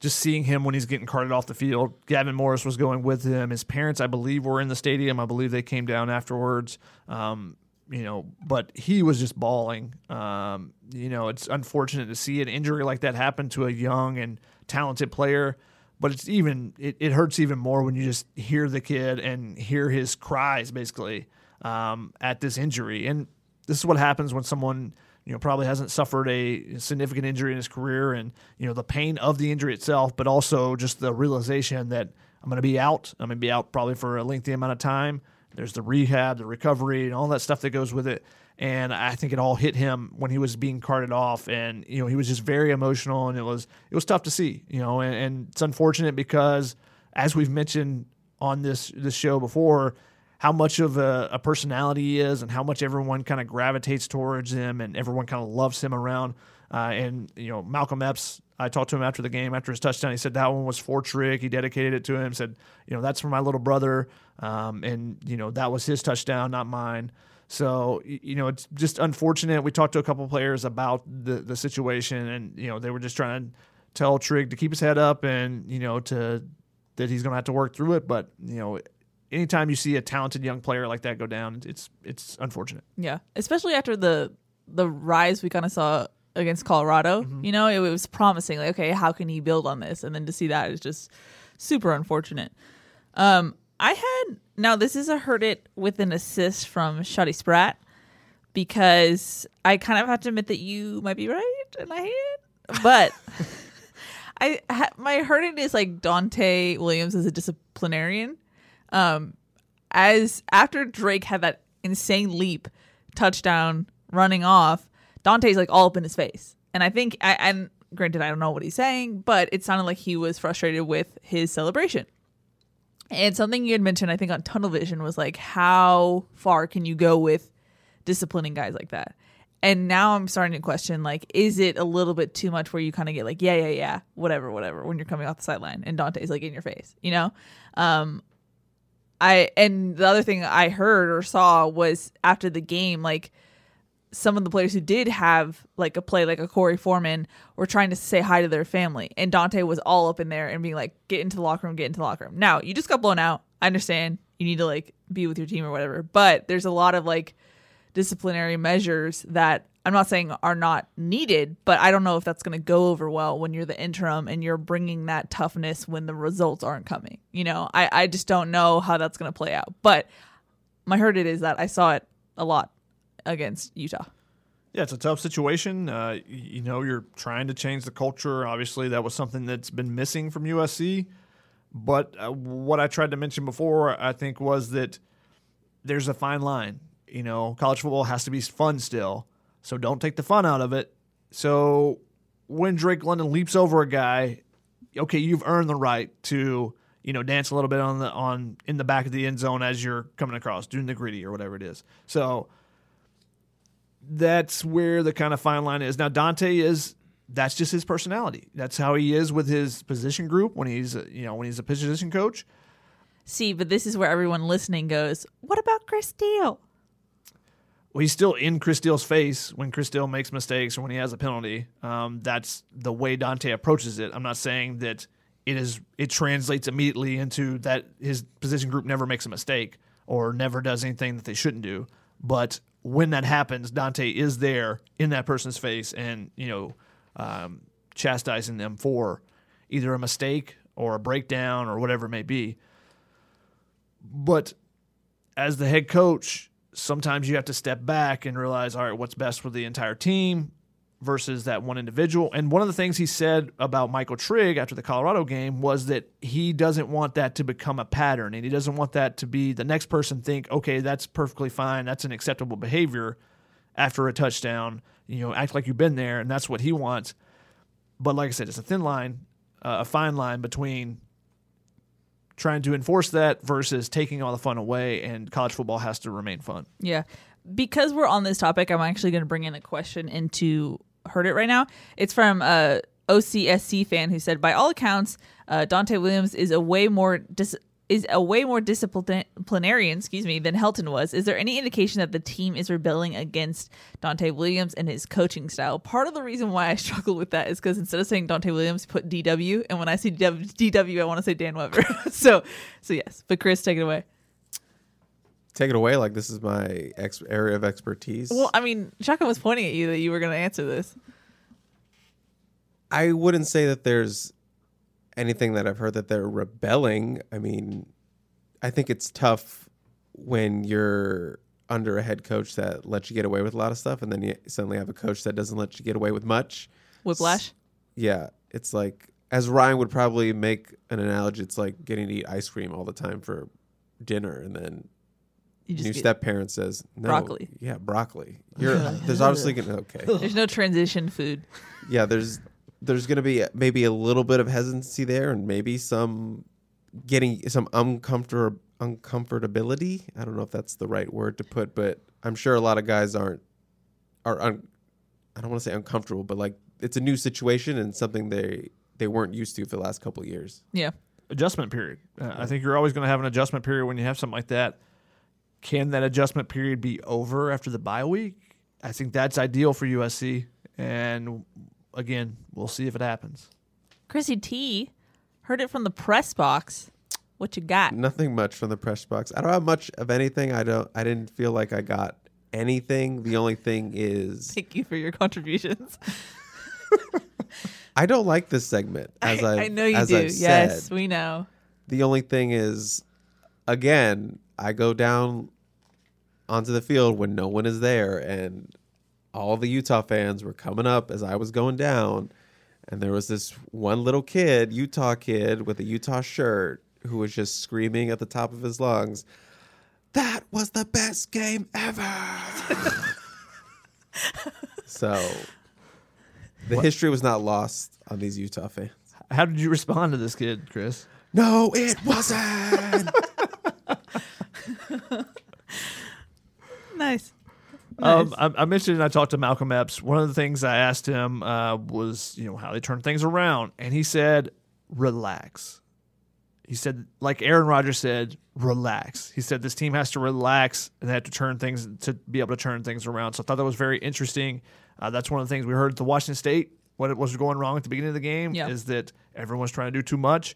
[SPEAKER 5] just seeing him when he's getting carted off the field. Gavin Morris was going with him. His parents, I believe, were in the stadium. I believe they came down afterwards. Um, you know, but he was just bawling. Um, you know, it's unfortunate to see an injury like that happen to a young and talented player. But it's even it, it hurts even more when you just hear the kid and hear his cries basically um, at this injury. And this is what happens when someone you know probably hasn't suffered a significant injury in his career and you know the pain of the injury itself but also just the realization that i'm going to be out. I'm going to be out probably for a lengthy amount of time. There's the rehab the recovery and all that stuff that goes with it. And i think it all hit him when he was being carted off. And you know he was just very emotional and it was it was tough to see you know and, and it's unfortunate because as we've mentioned on this this show before how much of a, a, personality he is and how much everyone kind of gravitates towards him and everyone kind of loves him around. Uh, and, you know, Malcolm Epps, I talked to him after the game, after his touchdown. He said that one was for Trigg. He dedicated it to him, said, you know, that's for my little brother. Um, and, you know, that was his touchdown, not mine. So, you know, it's just unfortunate. We talked to a couple players about the, the situation, and, you know, they were just trying to tell Trigg to keep his head up and, you know, to that he's going to have to work through it. But, you know, anytime you see a talented young player like that go down, it's it's unfortunate.
[SPEAKER 4] Yeah, especially after the the rise we kind of saw against Colorado. Mm-hmm. You know, it, it, was promising. Like, okay, how can he build on this? And then to see that is just super unfortunate. Um, I had now this is a heard it with an assist from Shotty Spratt because I kind of have to admit that you might be right and [LAUGHS] I hate but. I my heard it is like Donte Williams is a disciplinarian, um, as after Drake had that insane leap touchdown running off, Donte's like all up in his face. And I think, I, and granted, I don't know what he's saying, but it sounded like he was frustrated with his celebration. And something you had mentioned, I think, on Tunnel Vision was like, how far can you go with disciplining guys like that? And now I'm starting to question, like, is it a little bit too much where you kind of get like, yeah, yeah, yeah, whatever, whatever, when you're coming off the sideline and Donte's like in your face, you know? Um, I and the other thing I heard or saw was after the game, like some of the players who did have like a play like a Korey Foreman were trying to say hi to their family. And Donte was all up in there and being like, get into the locker room, get into the locker room. Now, you just got blown out. I understand you need to like be with your team or whatever. But there's a lot of like disciplinary measures that I'm not saying are not needed, but I don't know if that's going to go over well when you're the interim and you're bringing that toughness when the results aren't coming. You know, I, I just don't know how that's going to play out. But my hurt it is that I saw it a lot against Utah.
[SPEAKER 5] Yeah, it's a tough situation. Uh, you know, you're trying to change the culture. Obviously, that was something that's been missing from USC. But uh, what I tried to mention before, I think, was that there's a fine line. You know, college football has to be fun still so don't take the fun out of it. So when Drake London leaps over a guy, okay, you've earned the right to you know dance a little bit on the on in the back of the end zone as you're coming across, doing the gritty or whatever it is. So that's where the kind of fine line is. Now Donte is that's just his personality. That's how he is with his position group when he's you know when he's a position coach.
[SPEAKER 4] See, but this is where everyone listening goes, "What about Chris Steele?"
[SPEAKER 5] Well, he's still in Chris Steele's face when Chris Steele makes mistakes or when he has a penalty. Um, that's the way Donte approaches it. I'm not saying that it is it translates immediately into that his position group never makes a mistake or never does anything that they shouldn't do. But when that happens, Donte is there in that person's face and you know um, chastising them for either a mistake or a breakdown or whatever it may be. But as the head coach, sometimes you have to step back and realize, all right, what's best for the entire team versus that one individual. And one of the things he said about Michael Trigg after the Colorado game was that he doesn't want that to become a pattern and he doesn't want that to be the next person think, okay, that's perfectly fine. That's an acceptable behavior after a touchdown. You know, act like you've been there, and that's what he wants. But like I said, it's a thin line, uh, a fine line between trying to enforce that versus taking all the fun away, and college football has to remain fun.
[SPEAKER 4] Yeah. Because we're on this topic, I'm actually going to bring in a question into Heard It right now. It's from a OCSC fan who said, by all accounts, uh, Donte Williams is a way more dis- is a way more disciplinarian, excuse me, than Helton was. Is there any indication that the team is rebelling against Donte Williams and his coaching style? Part of the reason why I [LAUGHS] struggle with that is because instead of saying Donte Williams, put DW, and when I see DW, I want to say Dan Weber. [LAUGHS] so, so yes. But Chris, take it away.
[SPEAKER 6] Take it away. Like this is my ex- area of expertise.
[SPEAKER 4] Well, I mean, Shaka was pointing at you that you were going to answer this.
[SPEAKER 6] I wouldn't say that there's anything that I've heard that they're rebelling. I mean, I think it's tough when you're under a head coach that lets you get away with a lot of stuff, and then you suddenly have a coach that doesn't let you get away with much.
[SPEAKER 4] Whiplash.
[SPEAKER 6] Yeah, it's like as Ryan would probably make an analogy. It's like getting to eat ice cream all the time for dinner, and then new step parent says no,
[SPEAKER 4] Broccoli.
[SPEAKER 6] Yeah, broccoli. You're there's [LAUGHS] obviously gonna okay.
[SPEAKER 4] There's no transition food.
[SPEAKER 6] yeah, there's there's going to be maybe a little bit of hesitancy there, and maybe some getting some uncomfort uncomfortability. I don't know if that's the right word to put, but I'm sure a lot of guys aren't are un, I don't want to say uncomfortable, but like it's a new situation and something they they weren't used to for the last couple of years.
[SPEAKER 4] Yeah.
[SPEAKER 5] adjustment period. Uh, I think you're always going to have an adjustment period when you have something like that. Can that adjustment period be over after the bye week? I think that's ideal for USC. And again, we'll see if it happens.
[SPEAKER 4] Chrissy T heard it from the press box. What you got?
[SPEAKER 6] Nothing much from the press box. I don't have much of anything. I don't. I didn't feel like I got anything. The only thing is
[SPEAKER 4] Thank you for your contributions. [LAUGHS]
[SPEAKER 6] I don't like this segment. As I,
[SPEAKER 4] I know you
[SPEAKER 6] as
[SPEAKER 4] do.
[SPEAKER 6] I've
[SPEAKER 4] yes,
[SPEAKER 6] said.
[SPEAKER 4] we know.
[SPEAKER 6] The only thing is, again, I go down onto the field when no one is there, and all the Utah fans were coming up as I was going down, and there was this one little kid, Utah kid, with a Utah shirt, who was just screaming at the top of his lungs, "That was the best game ever!" [LAUGHS] so, the history was not lost on these Utah fans.
[SPEAKER 5] How did you respond to this kid, Chris?
[SPEAKER 6] No, it wasn't. [LAUGHS]
[SPEAKER 4] Nice.
[SPEAKER 5] Um, I, I mentioned I talked to Malcolm Epps. One of the things I asked him uh, was, you know, how they turn things around, and he said, "Relax." He said, like Aaron Rodgers said, "Relax." He said this team has to relax and they have to turn things to be able to turn things around. So I thought that was very interesting. Uh, that's one of the things we heard at the Washington State. What it was going wrong at the beginning of the game
[SPEAKER 4] Yeah.
[SPEAKER 5] is that everyone was trying to do too much.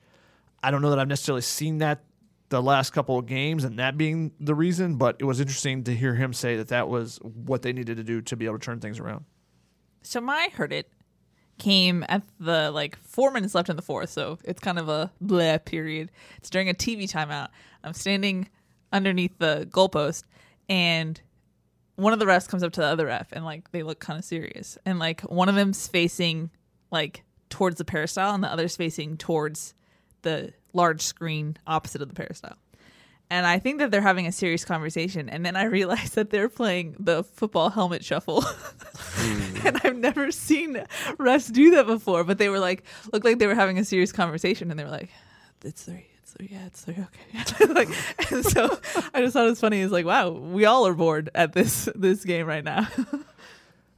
[SPEAKER 5] I don't know that I've necessarily seen that the last couple of games and that being the reason, but it was interesting to hear him say that that was what they needed to do to be able to turn things around.
[SPEAKER 4] So my heard it came at the like four minutes left in the fourth, so it's kind of a bleh period. It's during a TV timeout. I'm standing underneath the goalpost, and one of the refs comes up to the other ref, and like they look kind of serious, and like one of them's facing like towards the peristyle, and the other's facing towards the large screen opposite of the peristyle. And I think that they're having a serious conversation. And then I [LAUGHS] realized that they're playing the football helmet shuffle. [LAUGHS] and I've never seen refs do that before. But they were like, looked like they were having a serious conversation. And they were like, it's three. It's three. Yeah, it's three. Okay. [LAUGHS] like, and so I just thought it was funny. It's like, wow, we all are bored at this this game right now.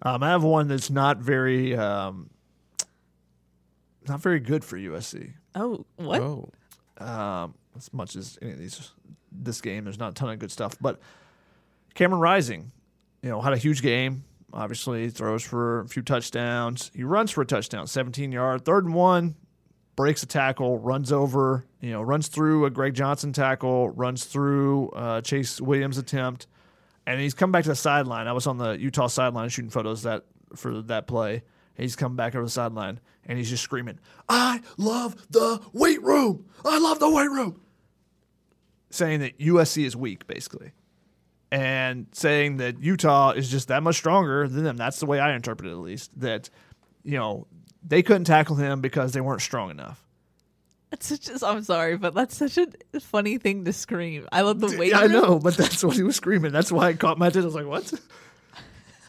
[SPEAKER 5] Um, I have one that's not very, um, not very good for USC.
[SPEAKER 4] oh, what?
[SPEAKER 6] Oh,
[SPEAKER 5] um, as much as any of these this game. There's not a ton of good stuff, but Cameron Rising, you know, had a huge game. Obviously, throws for a few touchdowns. He runs for a touchdown, 17 yard, third and one, breaks a tackle, runs over, you know, runs through a Greg Johnson tackle, runs through uh, Chase Williams attempt, and he's come back to the sideline. I was on the Utah sideline shooting photos that for that play. He's coming back over the sideline and he's just screaming, "I love the weight room! I love the weight room!" Saying that USC is weak, basically. and saying that Utah is just that much stronger than them. That's the way I interpret it, at least. That you know they couldn't tackle him because they weren't strong enough.
[SPEAKER 4] It's such a, I'm sorry, but that's such a funny thing to scream. I love the weight.
[SPEAKER 5] Yeah, I know, but that's what he was screaming. That's why it caught my attention. I was like, what?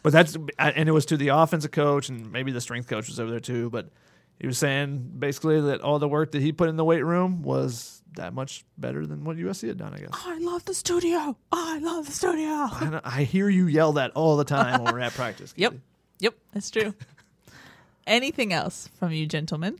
[SPEAKER 5] But that's and it was to the offensive coach and maybe the strength coach was over there too. But he was saying basically that all the work that he put in the weight room was that much better than what USC had done. I guess.
[SPEAKER 4] I love the studio. I love the studio.
[SPEAKER 5] And I hear you yell that all the time when we're at [LAUGHS] practice.
[SPEAKER 4] Yep. Yep, that's true. Anything else from you, gentlemen?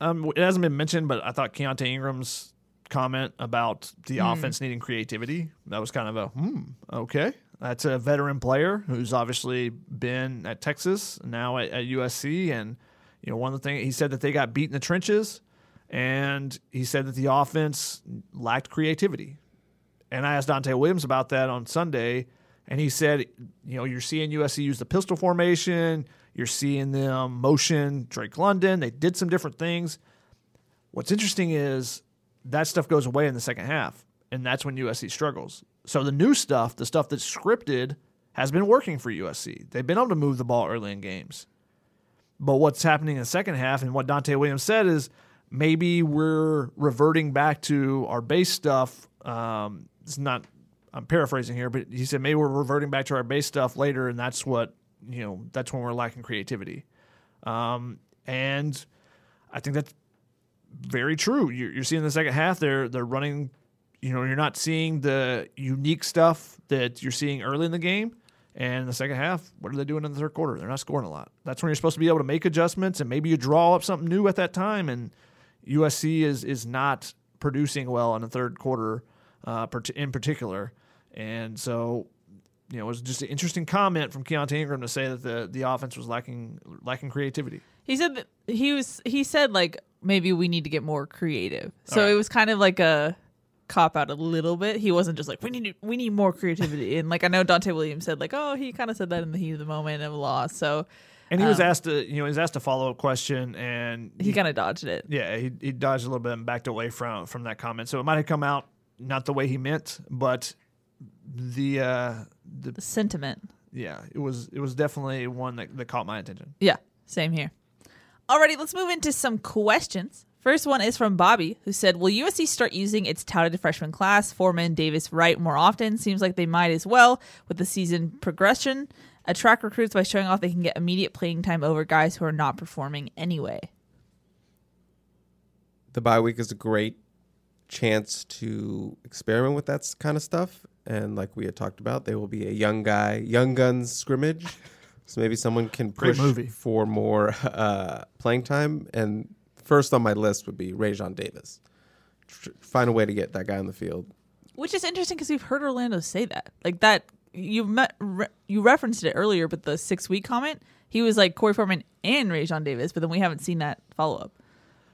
[SPEAKER 5] Um, it hasn't been mentioned, but I thought Keaontay Ingram's comment about the
[SPEAKER 4] Hmm.
[SPEAKER 5] offense needing creativity that was kind of a hmm okay. That's a veteran player who's obviously been at Texas now at, at USC, and you know one of the things he said that they got beat in the trenches, and he said that the offense lacked creativity. And I asked Donte Williams about that on Sunday, and he said, you know, you're seeing USC use the pistol formation, you're seeing them motion Drake London. They did some different things. What's interesting is that stuff goes away in the second half, and that's when USC struggles. So the new stuff, the stuff that's scripted, has been working for USC. They've been able to move the ball early in games. But what's happening in the second half, and what Donte Williams said is maybe we're reverting back to our base stuff. Um, it's not, I'm paraphrasing here, but he said maybe we're reverting back to our base stuff later, and that's what, you know, that's when we're lacking creativity. Um, and I think that's very true. You're, you're seeing the second half, they're, they're running, you know, you're not seeing the unique stuff that you're seeing early in the game. And the second half, what are they doing in the third quarter? They're not scoring a lot. That's when you're supposed to be able to make adjustments and maybe you draw up something new at that time. And USC is is not producing well in the third quarter, uh, in particular. And so, you know, it was just an interesting comment from Keaontay Ingram to say that the the offense was lacking lacking creativity.
[SPEAKER 4] He said he was he said like maybe we need to get more creative. So
[SPEAKER 5] right.
[SPEAKER 4] it was kind of like a cop out a little bit. He wasn't just like we need we need more creativity. and like I know Donte Williams said like oh he kind of said that in the heat of the moment of loss. So
[SPEAKER 5] And he was asked a you know he was asked a follow up question and
[SPEAKER 4] he kind of dodged it.
[SPEAKER 5] Yeah, he, he dodged a little bit and backed away from from that comment. So it might have come out not the way he meant, but the uh the
[SPEAKER 4] The sentiment.
[SPEAKER 5] yeah, it was it was definitely one that, that caught my attention.
[SPEAKER 4] Yeah, same here. Alrighty, let's move into some questions. First one is from Bobby, who said, Will USC start using its touted freshman class, Foreman, Davis, Wright, more often? Seems like they might as well with the season progression. Attract recruits by showing off they can get immediate playing time over guys who are not performing anyway.
[SPEAKER 6] the bye week is a great chance to experiment with that kind of stuff. And like we had talked about, there will be a young guy, young guns scrimmage. [LAUGHS] So maybe someone can push
[SPEAKER 5] movie.
[SPEAKER 6] for more [LAUGHS] uh, playing time. And first on my list would be Raesjon Davis. Tr- find a way to get that guy on the field.
[SPEAKER 4] Which is interesting because we've heard Orlando say that. Like that, you met, re, you referenced it earlier, but the six week comment, he was like Korey Foreman and Raesjon Davis, but then we haven't seen that follow up.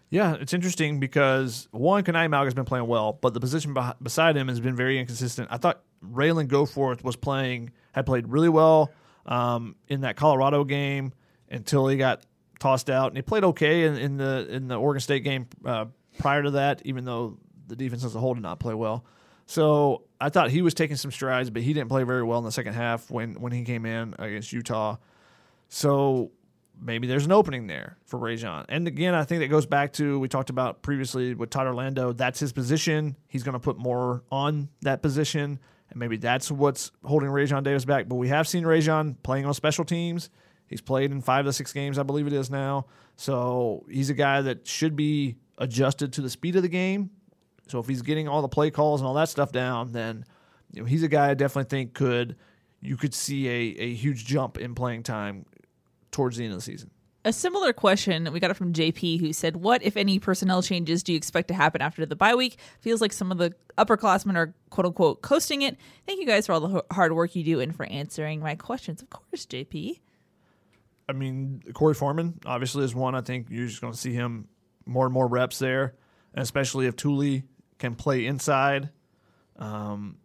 [SPEAKER 5] Yeah, it's interesting because one, Kana'i Mauga has been playing well, but the position beh- beside him has been very inconsistent. I thought Ralen Goforth was playing, had played really well um, in that Colorado game until he got tossed out, and he played okay in, in the in the Oregon State game uh, prior to that, even though the defense as a whole did not play well. So I thought he was taking some strides, but he didn't play very well in the second half when when he came in against Utah. So maybe there's an opening there for Raesjon. And again, I think that goes back to we talked about previously with Todd Orlando. That's his position. He's going to put more on that position, and maybe that's what's holding Raesjon Davis back. But we have seen Raesjon playing on special teams. He's played in five to six games, I believe it is now. So he's a guy that should be adjusted to the speed of the game. So if he's getting all the play calls and all that stuff down, then you know, he's a guy I definitely think could you could see a, a huge jump in playing time towards the end of the season.
[SPEAKER 4] A similar question we got it from JP, who said, "What, if any, personnel changes do you expect to happen after the bye week? Feels like some of the upperclassmen are quote unquote coasting it. Thank you guys for all the hard work you do and for answering my questions. Of course, JP.
[SPEAKER 5] I mean, Korey Foreman obviously is one. I think you're just going to see him more and more reps there, and especially if Tuli can play inside, um,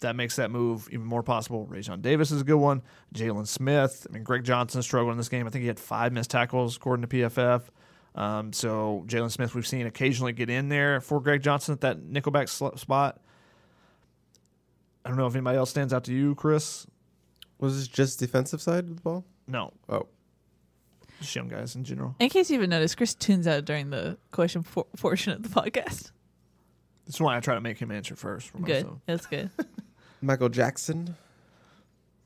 [SPEAKER 5] that makes that move even more possible. Raesjon Davis is a good one. Jaylin Smith. I mean, Greg Johnson struggled in this game. I think he had five missed tackles according to PFF. Um, so Jaylin Smith, we've seen occasionally get in there for Greg Johnson at that nickelback sl- spot. I don't know if anybody else stands out to you, Chris.
[SPEAKER 6] Was this just defensive side of the ball?
[SPEAKER 5] No,
[SPEAKER 6] Oh,
[SPEAKER 5] just young guys in general.
[SPEAKER 4] In case you even noticed, Chris tunes out during the question for- portion of the podcast.
[SPEAKER 5] That's why I try to make him answer first. For
[SPEAKER 4] Good.
[SPEAKER 5] myself.
[SPEAKER 4] That's good. [LAUGHS]
[SPEAKER 6] Michael Jackson.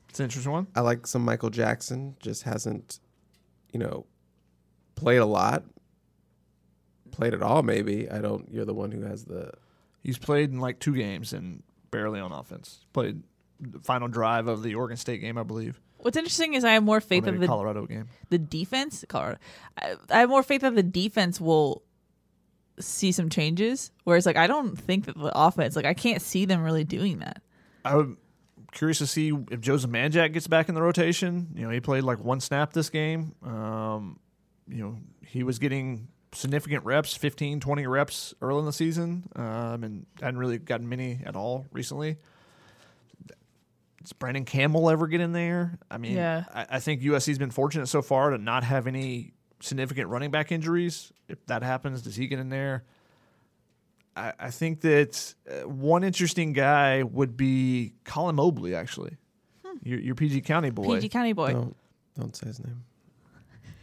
[SPEAKER 5] It's an interesting one.
[SPEAKER 6] I like some Michael Jackson. Just hasn't, you know, played a lot. Played at all, maybe. I don't. You're the one who has the.
[SPEAKER 5] He's played in like two games and barely on offense. Played the final drive of the Oregon State game, I believe,
[SPEAKER 4] What's interesting is I have more faith that the
[SPEAKER 5] Colorado game.
[SPEAKER 4] the defense, Colorado. I, I have more faith that the defense will see some changes. Whereas, like, I don't think that the offense, like, I can't see them really doing that.
[SPEAKER 5] I'm curious to see if Joseph Manjack gets back in the rotation. You know, he played like one snap this game. Um, you know, he was getting significant reps, 15, 20 reps early in the season, um, and hadn't really gotten many at all recently. Does Brandon Campbell ever get in there? I mean,
[SPEAKER 4] Yeah.
[SPEAKER 5] I, I think USC's been fortunate so far to not have any significant running back injuries. If that happens, does he get in there? I, I think that uh, one interesting guy would be Colin Mobley, actually. Your, your PG County boy.
[SPEAKER 4] PG County boy.
[SPEAKER 6] Don't don't say his name.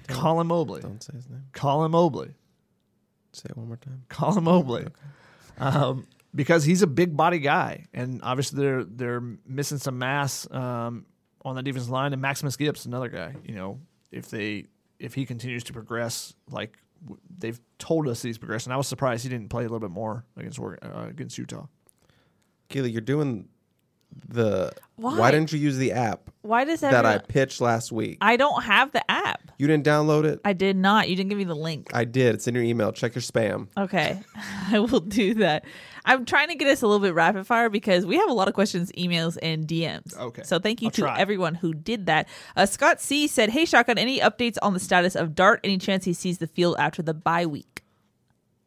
[SPEAKER 5] Colin Mobley.
[SPEAKER 6] Don't say his name.
[SPEAKER 5] Colin Mobley.
[SPEAKER 6] Say it one more time.
[SPEAKER 5] Colin Mobley. Um, because he's a big body guy, and obviously they're they're missing some mass um, on the defensive line. And Maximus Gibbs, another guy. You know, if they if he continues to progress like w- they've told us he's progressing, I was surprised he didn't play a little bit more against Oregon- uh, against Utah.
[SPEAKER 6] Keely, you're doing the.
[SPEAKER 4] Why? why?
[SPEAKER 6] didn't you use the app
[SPEAKER 4] Why does
[SPEAKER 6] that I
[SPEAKER 4] everyone?
[SPEAKER 6] pitched last week?
[SPEAKER 4] I don't have the app.
[SPEAKER 6] You didn't download it.
[SPEAKER 4] I did not. You didn't give me the link.
[SPEAKER 6] I did. It's in your email. Check your spam.
[SPEAKER 4] Okay, [LAUGHS] I will do that. I'm trying to get us a little bit rapid fire because we have a lot of questions, emails, and DMs.
[SPEAKER 5] Okay.
[SPEAKER 4] So thank you
[SPEAKER 5] I'll
[SPEAKER 4] to
[SPEAKER 5] try.
[SPEAKER 4] everyone who did that. Uh, Scott C said, "Hey Shotgun, any updates on the status of Dart? Any chance he sees the field after the bye week?"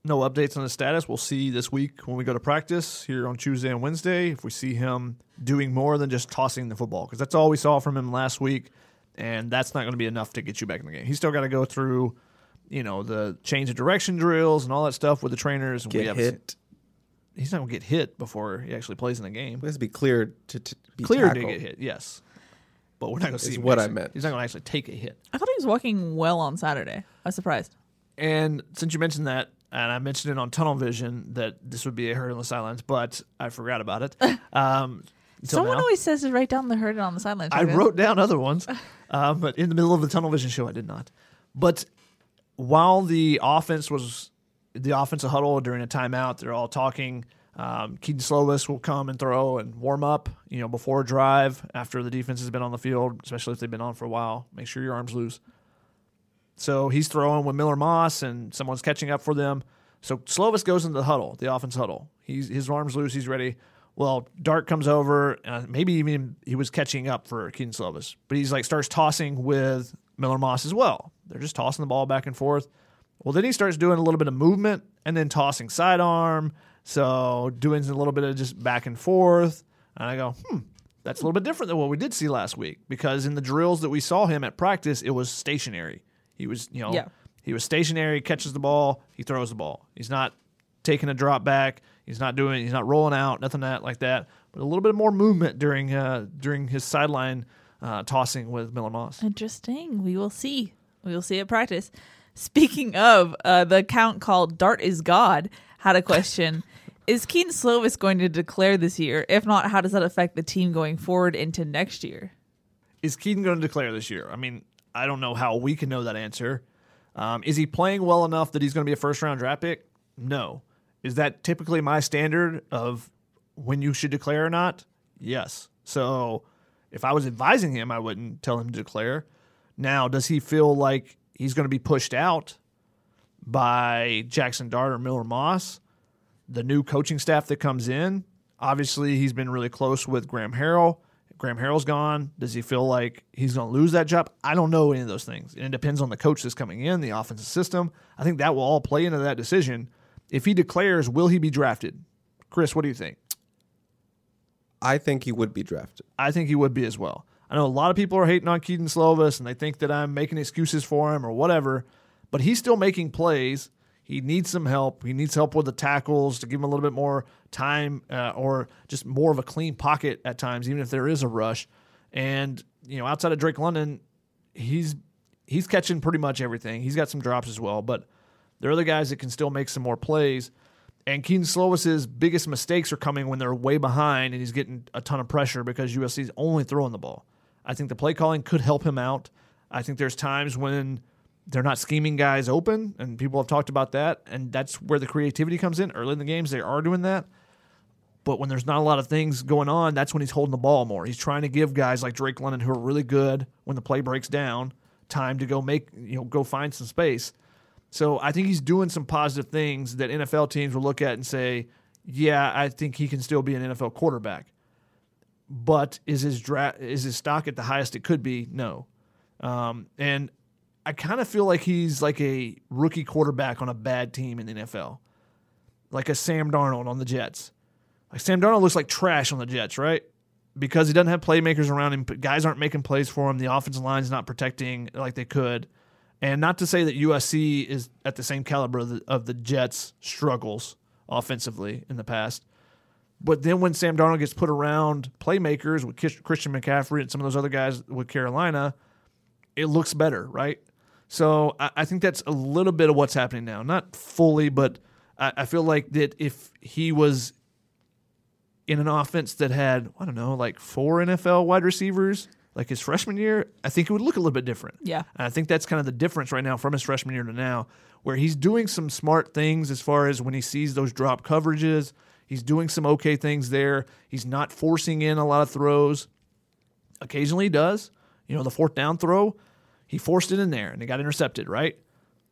[SPEAKER 5] no updates on his status. We'll see this week when we go to practice here on Tuesday and Wednesday if we see him doing more than just tossing the football because that's all we saw from him last week, and that's not going to be enough to get you back in the game. He's still got to go through, you know, the change of direction drills and all that stuff with the trainers. And we
[SPEAKER 6] Get
[SPEAKER 5] haven't
[SPEAKER 6] hit.
[SPEAKER 5] seen- he's not going to get hit before he actually plays in the game.
[SPEAKER 6] It has to be cleared to, to be
[SPEAKER 5] Clear to get hit, yes, but we're not going to see
[SPEAKER 6] what I meant.
[SPEAKER 5] He's not going to actually take a hit.
[SPEAKER 4] I thought he was walking well on Saturday. I was surprised.
[SPEAKER 5] And since you mentioned that, and I mentioned it on Tunnel Vision that this would be a hurt on the sidelines, but I forgot about it. [LAUGHS] Um,
[SPEAKER 4] Someone
[SPEAKER 5] now.
[SPEAKER 4] always says to write down the hurt on the sidelines.
[SPEAKER 5] I wrote down other ones, [LAUGHS] uh, but in the middle of the Tunnel Vision show, I did not. But while the offense was the offensive huddle during a timeout, they're all talking. Um, Kedon Slovis will come and throw and warm up, you know, before a drive after the defense has been on the field, especially if they've been on for a while. Make sure your arms loose. So he's throwing with Miller Moss, and someone's catching up for them. So Slovis goes into the huddle, the offense huddle. He's his arms loose, he's ready. Well, Dart comes over, uh, maybe even he was catching up for Kedon Slovis, but he's like starts tossing with Miller Moss as well. They're just tossing the ball back and forth. Well, then he starts doing a little bit of movement and then tossing sidearm. So doing a little bit of just back and forth. And I go, hmm, that's a little bit different than what we did see last week because in the drills that we saw him at practice, it was stationary. He was, you know,
[SPEAKER 4] Yeah.
[SPEAKER 5] he was stationary, catches the ball, he throws the ball. He's not taking a drop back. He's not doing. He's not rolling out. Nothing that like that. But a little bit more movement during uh, during his sideline uh, tossing with Miller Moss.
[SPEAKER 4] Interesting. We will see. We will see at practice. Speaking of, uh, the account called Dart is God had a question. [LAUGHS] is Kedon Slovis going to declare this year? If not, how does that affect the team going forward into next year?
[SPEAKER 5] Is Kedon going to declare this year? I mean, I don't know how we can know that answer. Um, is he playing well enough that he's going to be a first round draft pick? No. Is that typically my standard of when you should declare or not? Yes. So if I was advising him, I wouldn't tell him to declare. Now, does he feel like he's going to be pushed out by Jackson Dart or Miller Moss? The new coaching staff that comes in, obviously, he's been really close with Graham Harrell. Graham Harrell's gone. Does he feel like he's going to lose that job? I don't know any of those things. And it depends on the coach that's coming in, the offensive system. I think that will all play into that decision. If he declares, will he be drafted? Chris, what do you think?
[SPEAKER 6] I think he would be drafted.
[SPEAKER 5] I think he would be as well. I know a lot of people are hating on Kedon Slovis and they think that I'm making excuses for him or whatever, but he's still making plays. He needs some help. He needs help with the tackles to give him a little bit more time uh, or just more of a clean pocket at times, even if there is a rush. And you know, outside of Drake London, he's he's catching pretty much everything. He's got some drops as well, but there are other guys that can still make some more plays. And Kedon Slovis's biggest mistakes are coming when they're way behind and he's getting a ton of pressure because USC's only throwing the ball. I think the play calling could help him out. I think there's times when they're not scheming guys open, and people have talked about that, and that's where the creativity comes in. Early in the games, they are doing that. But when there's not a lot of things going on, that's when he's holding the ball more. He's trying to give guys like Drake London, who are really good when the play breaks down, time to go make you know go find some space. So I think he's doing some positive things that NFL teams will look at and say, "Yeah, I think he can still be an NFL quarterback." But is his dra- is his stock at the highest it could be? No. Um, and I kind of feel like he's like a rookie quarterback on a bad team in the NFL, like a Sam Darnold on the Jets. Like Sam Darnold looks like trash on the Jets, right? Because he doesn't have playmakers around him. Guys aren't making plays for him. The offensive line's not protecting like they could. And not to say that USC is at the same caliber of the, of the Jets' struggles offensively in the past. But then when Sam Darnold gets put around playmakers with Christian McCaffrey and some of those other guys with Carolina, it looks better, right? So I, think that's a little bit of what's happening now. Not fully, but I feel like that if he was in an offense that had, I don't know, like four NFL wide receivers, like his freshman year, I think it would look a little bit different.
[SPEAKER 4] Yeah.
[SPEAKER 5] And I think that's kind of the difference right now from his freshman year to now, where he's doing some smart things as far as when he sees those drop coverages. He's doing some okay things there. He's not forcing in a lot of throws. Occasionally he does. You know, the fourth down throw, he forced it in there and it got intercepted, right?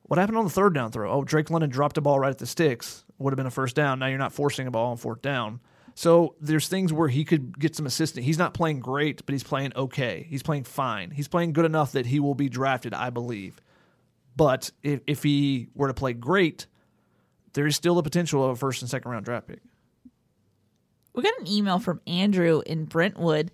[SPEAKER 5] What happened on the third down throw? Oh, Drake London dropped a ball right at the sticks. Would have been a first down. Now you're not forcing a ball on fourth down. So there's things where he could get some assistance. He's not playing great, but he's playing okay. He's playing fine. He's playing good enough that he will be drafted, I believe. But if, if he were to play great, there is still the potential of a first and second round draft pick.
[SPEAKER 4] We got an email from Andrew in Brentwood,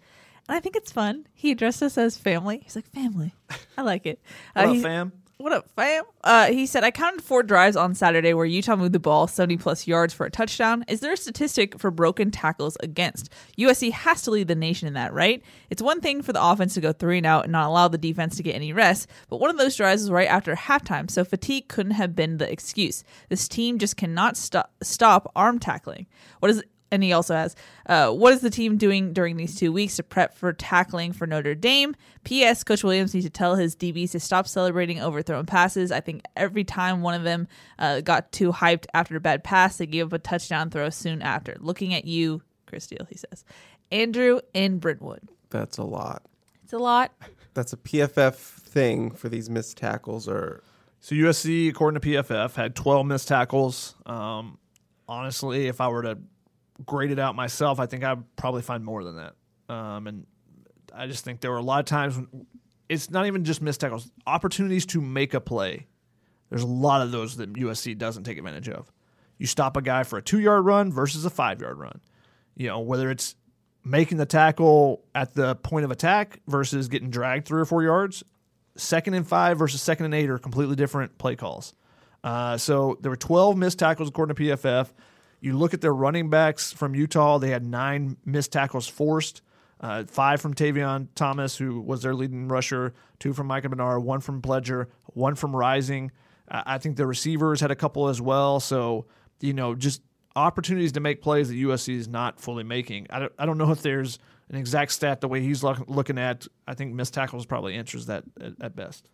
[SPEAKER 4] and I think it's fun. He addressed us as family. He's like, family. I like it.
[SPEAKER 5] What
[SPEAKER 4] Uh,
[SPEAKER 5] up,
[SPEAKER 4] he-
[SPEAKER 5] fam?
[SPEAKER 4] What up, fam? Uh, he said, I counted four drives on Saturday where Utah moved the ball 70 plus yards for a touchdown. Is there a statistic for broken tackles against? USC has to lead the nation in that, right? It's one thing for the offense to go three and out and not allow the defense to get any rest, but one of those drives was right after halftime, so fatigue couldn't have been the excuse. This team just cannot stop, stop arm tackling. What is and he also has, uh, what is the team doing during these two weeks to prep for tackling for Notre Dame? P.S. Coach Williams needs to tell his DBs to stop celebrating overthrown passes. I think every time one of them uh, got too hyped after a bad pass, they gave up a touchdown throw soon after. Looking at you, Chris Steele, he says. Andrew in Brentwood.
[SPEAKER 6] That's a lot.
[SPEAKER 4] It's a lot.
[SPEAKER 6] That's a PFF thing for these missed tackles or
[SPEAKER 5] So USC, according to PFF, had 12 missed tackles. Um, honestly, if I were to grade it out myself, I think I'd probably find more than that. Um, and I just think there were a lot of times when it's not even just missed tackles, opportunities to make a play. There's a lot of those that USC doesn't take advantage of. You stop a guy for a two yard run versus a five yard run. You know, whether it's making the tackle at the point of attack versus getting dragged three or four yards, second and five versus second and eight are completely different play calls. Uh, so there were 12 missed tackles according to PFF. You look at their running backs from Utah, they had nine missed tackles forced. Uh, five from Tavion Thomas, who was their leading rusher, two from Micah Bernard, one from Pledger, one from Rising. Uh, I think the receivers had a couple as well. So, you know, just opportunities to make plays that USC is not fully making. I don't, I don't know if there's an exact stat the way he's look, looking at. I think missed tackles probably answers that at, at best.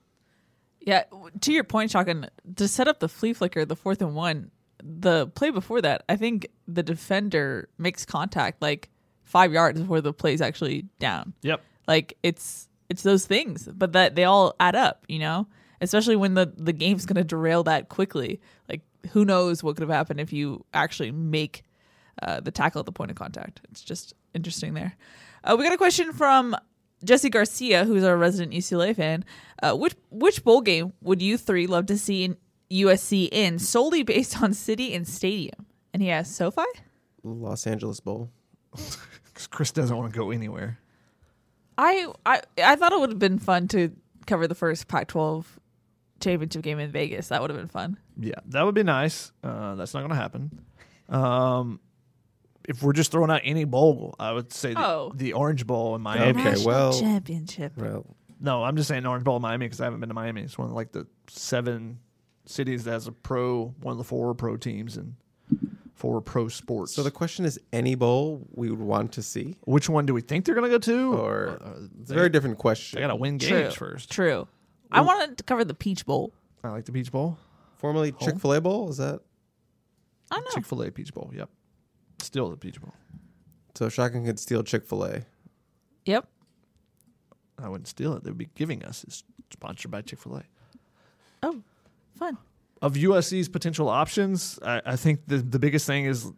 [SPEAKER 4] Yeah, to your point, Shotgun, to set up the flea flicker, the fourth and one, the play before that, I think the defender makes contact like five yards before the play's actually down.
[SPEAKER 5] Yep.
[SPEAKER 4] Like it's it's those things, but that they all add up, you know. Especially when the the game's going to derail that quickly. Like who knows what could have happened if you actually make uh, the tackle at the point of contact. It's just interesting there. Uh, we got a question from Jesse Garcia, who's our resident UCLA fan. Uh, which which bowl game would you three love to see in USC in solely based on city and stadium? And he asked SoFi.
[SPEAKER 6] Los Angeles Bowl. [LAUGHS]
[SPEAKER 5] Because Chris doesn't want to go anywhere.
[SPEAKER 4] I I I thought it would have been fun to cover the first Pac-12 championship game in Vegas. That would have been fun.
[SPEAKER 5] Yeah, that would be nice. Uh, that's not going to happen. Um, if we're just throwing out any bowl, I would say the,
[SPEAKER 4] Oh.
[SPEAKER 5] the Orange Bowl in Miami.
[SPEAKER 6] Okay,
[SPEAKER 4] National
[SPEAKER 6] well-
[SPEAKER 4] championship.
[SPEAKER 6] Well,
[SPEAKER 5] No, I'm just saying Orange Bowl in Miami because I haven't been to Miami. It's one of like the seven cities that has a pro, one of the four pro teams and four pro sports.
[SPEAKER 6] so the question is, any bowl we would want to see,
[SPEAKER 5] which one do we think they're going to go to?
[SPEAKER 6] or
[SPEAKER 5] Uh,
[SPEAKER 6] it's a very different question.
[SPEAKER 5] they got to win
[SPEAKER 4] True.
[SPEAKER 5] games first.
[SPEAKER 4] True. I wanted to cover the Peach Bowl.
[SPEAKER 5] I like the Peach Bowl,
[SPEAKER 6] Formerly Chick Fil A Bowl, is that
[SPEAKER 4] I don't know.
[SPEAKER 5] Chick Fil A Peach Bowl. Yep, still the Peach Bowl.
[SPEAKER 6] so? Shotgun could steal Chick Fil A.
[SPEAKER 4] Yep.
[SPEAKER 5] I wouldn't steal it. They would be giving us. It's sponsored by Chick Fil A.
[SPEAKER 4] Oh, fun.
[SPEAKER 5] of USC's potential options, I, I think the the biggest thing is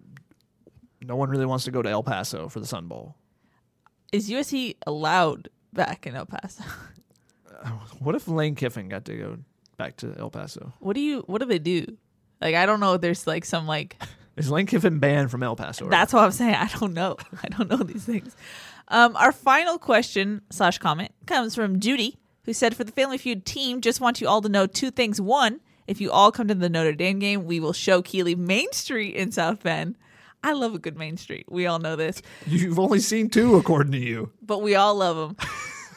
[SPEAKER 5] no one really wants to go to El Paso for the Sun Bowl.
[SPEAKER 4] Is USC allowed back in El Paso? [LAUGHS]
[SPEAKER 5] What if Lane Kiffin got to go back to El Paso?
[SPEAKER 4] what do you? What do they do? Like I don't know. if There's like some like [LAUGHS]
[SPEAKER 5] Is Lane Kiffin banned from El Paso?
[SPEAKER 4] That's what I'm saying. I don't know. [LAUGHS] I don't know these things. Um, our final question slash comment comes from Judy, who said, "For the Family Feud team, just want you all to know two things. One, if you all come to the Notre Dame game, we will show Keeley Main Street in South Bend. I love a good Main Street. We all know this,
[SPEAKER 5] You've only seen two, according to you.
[SPEAKER 4] but we all love them."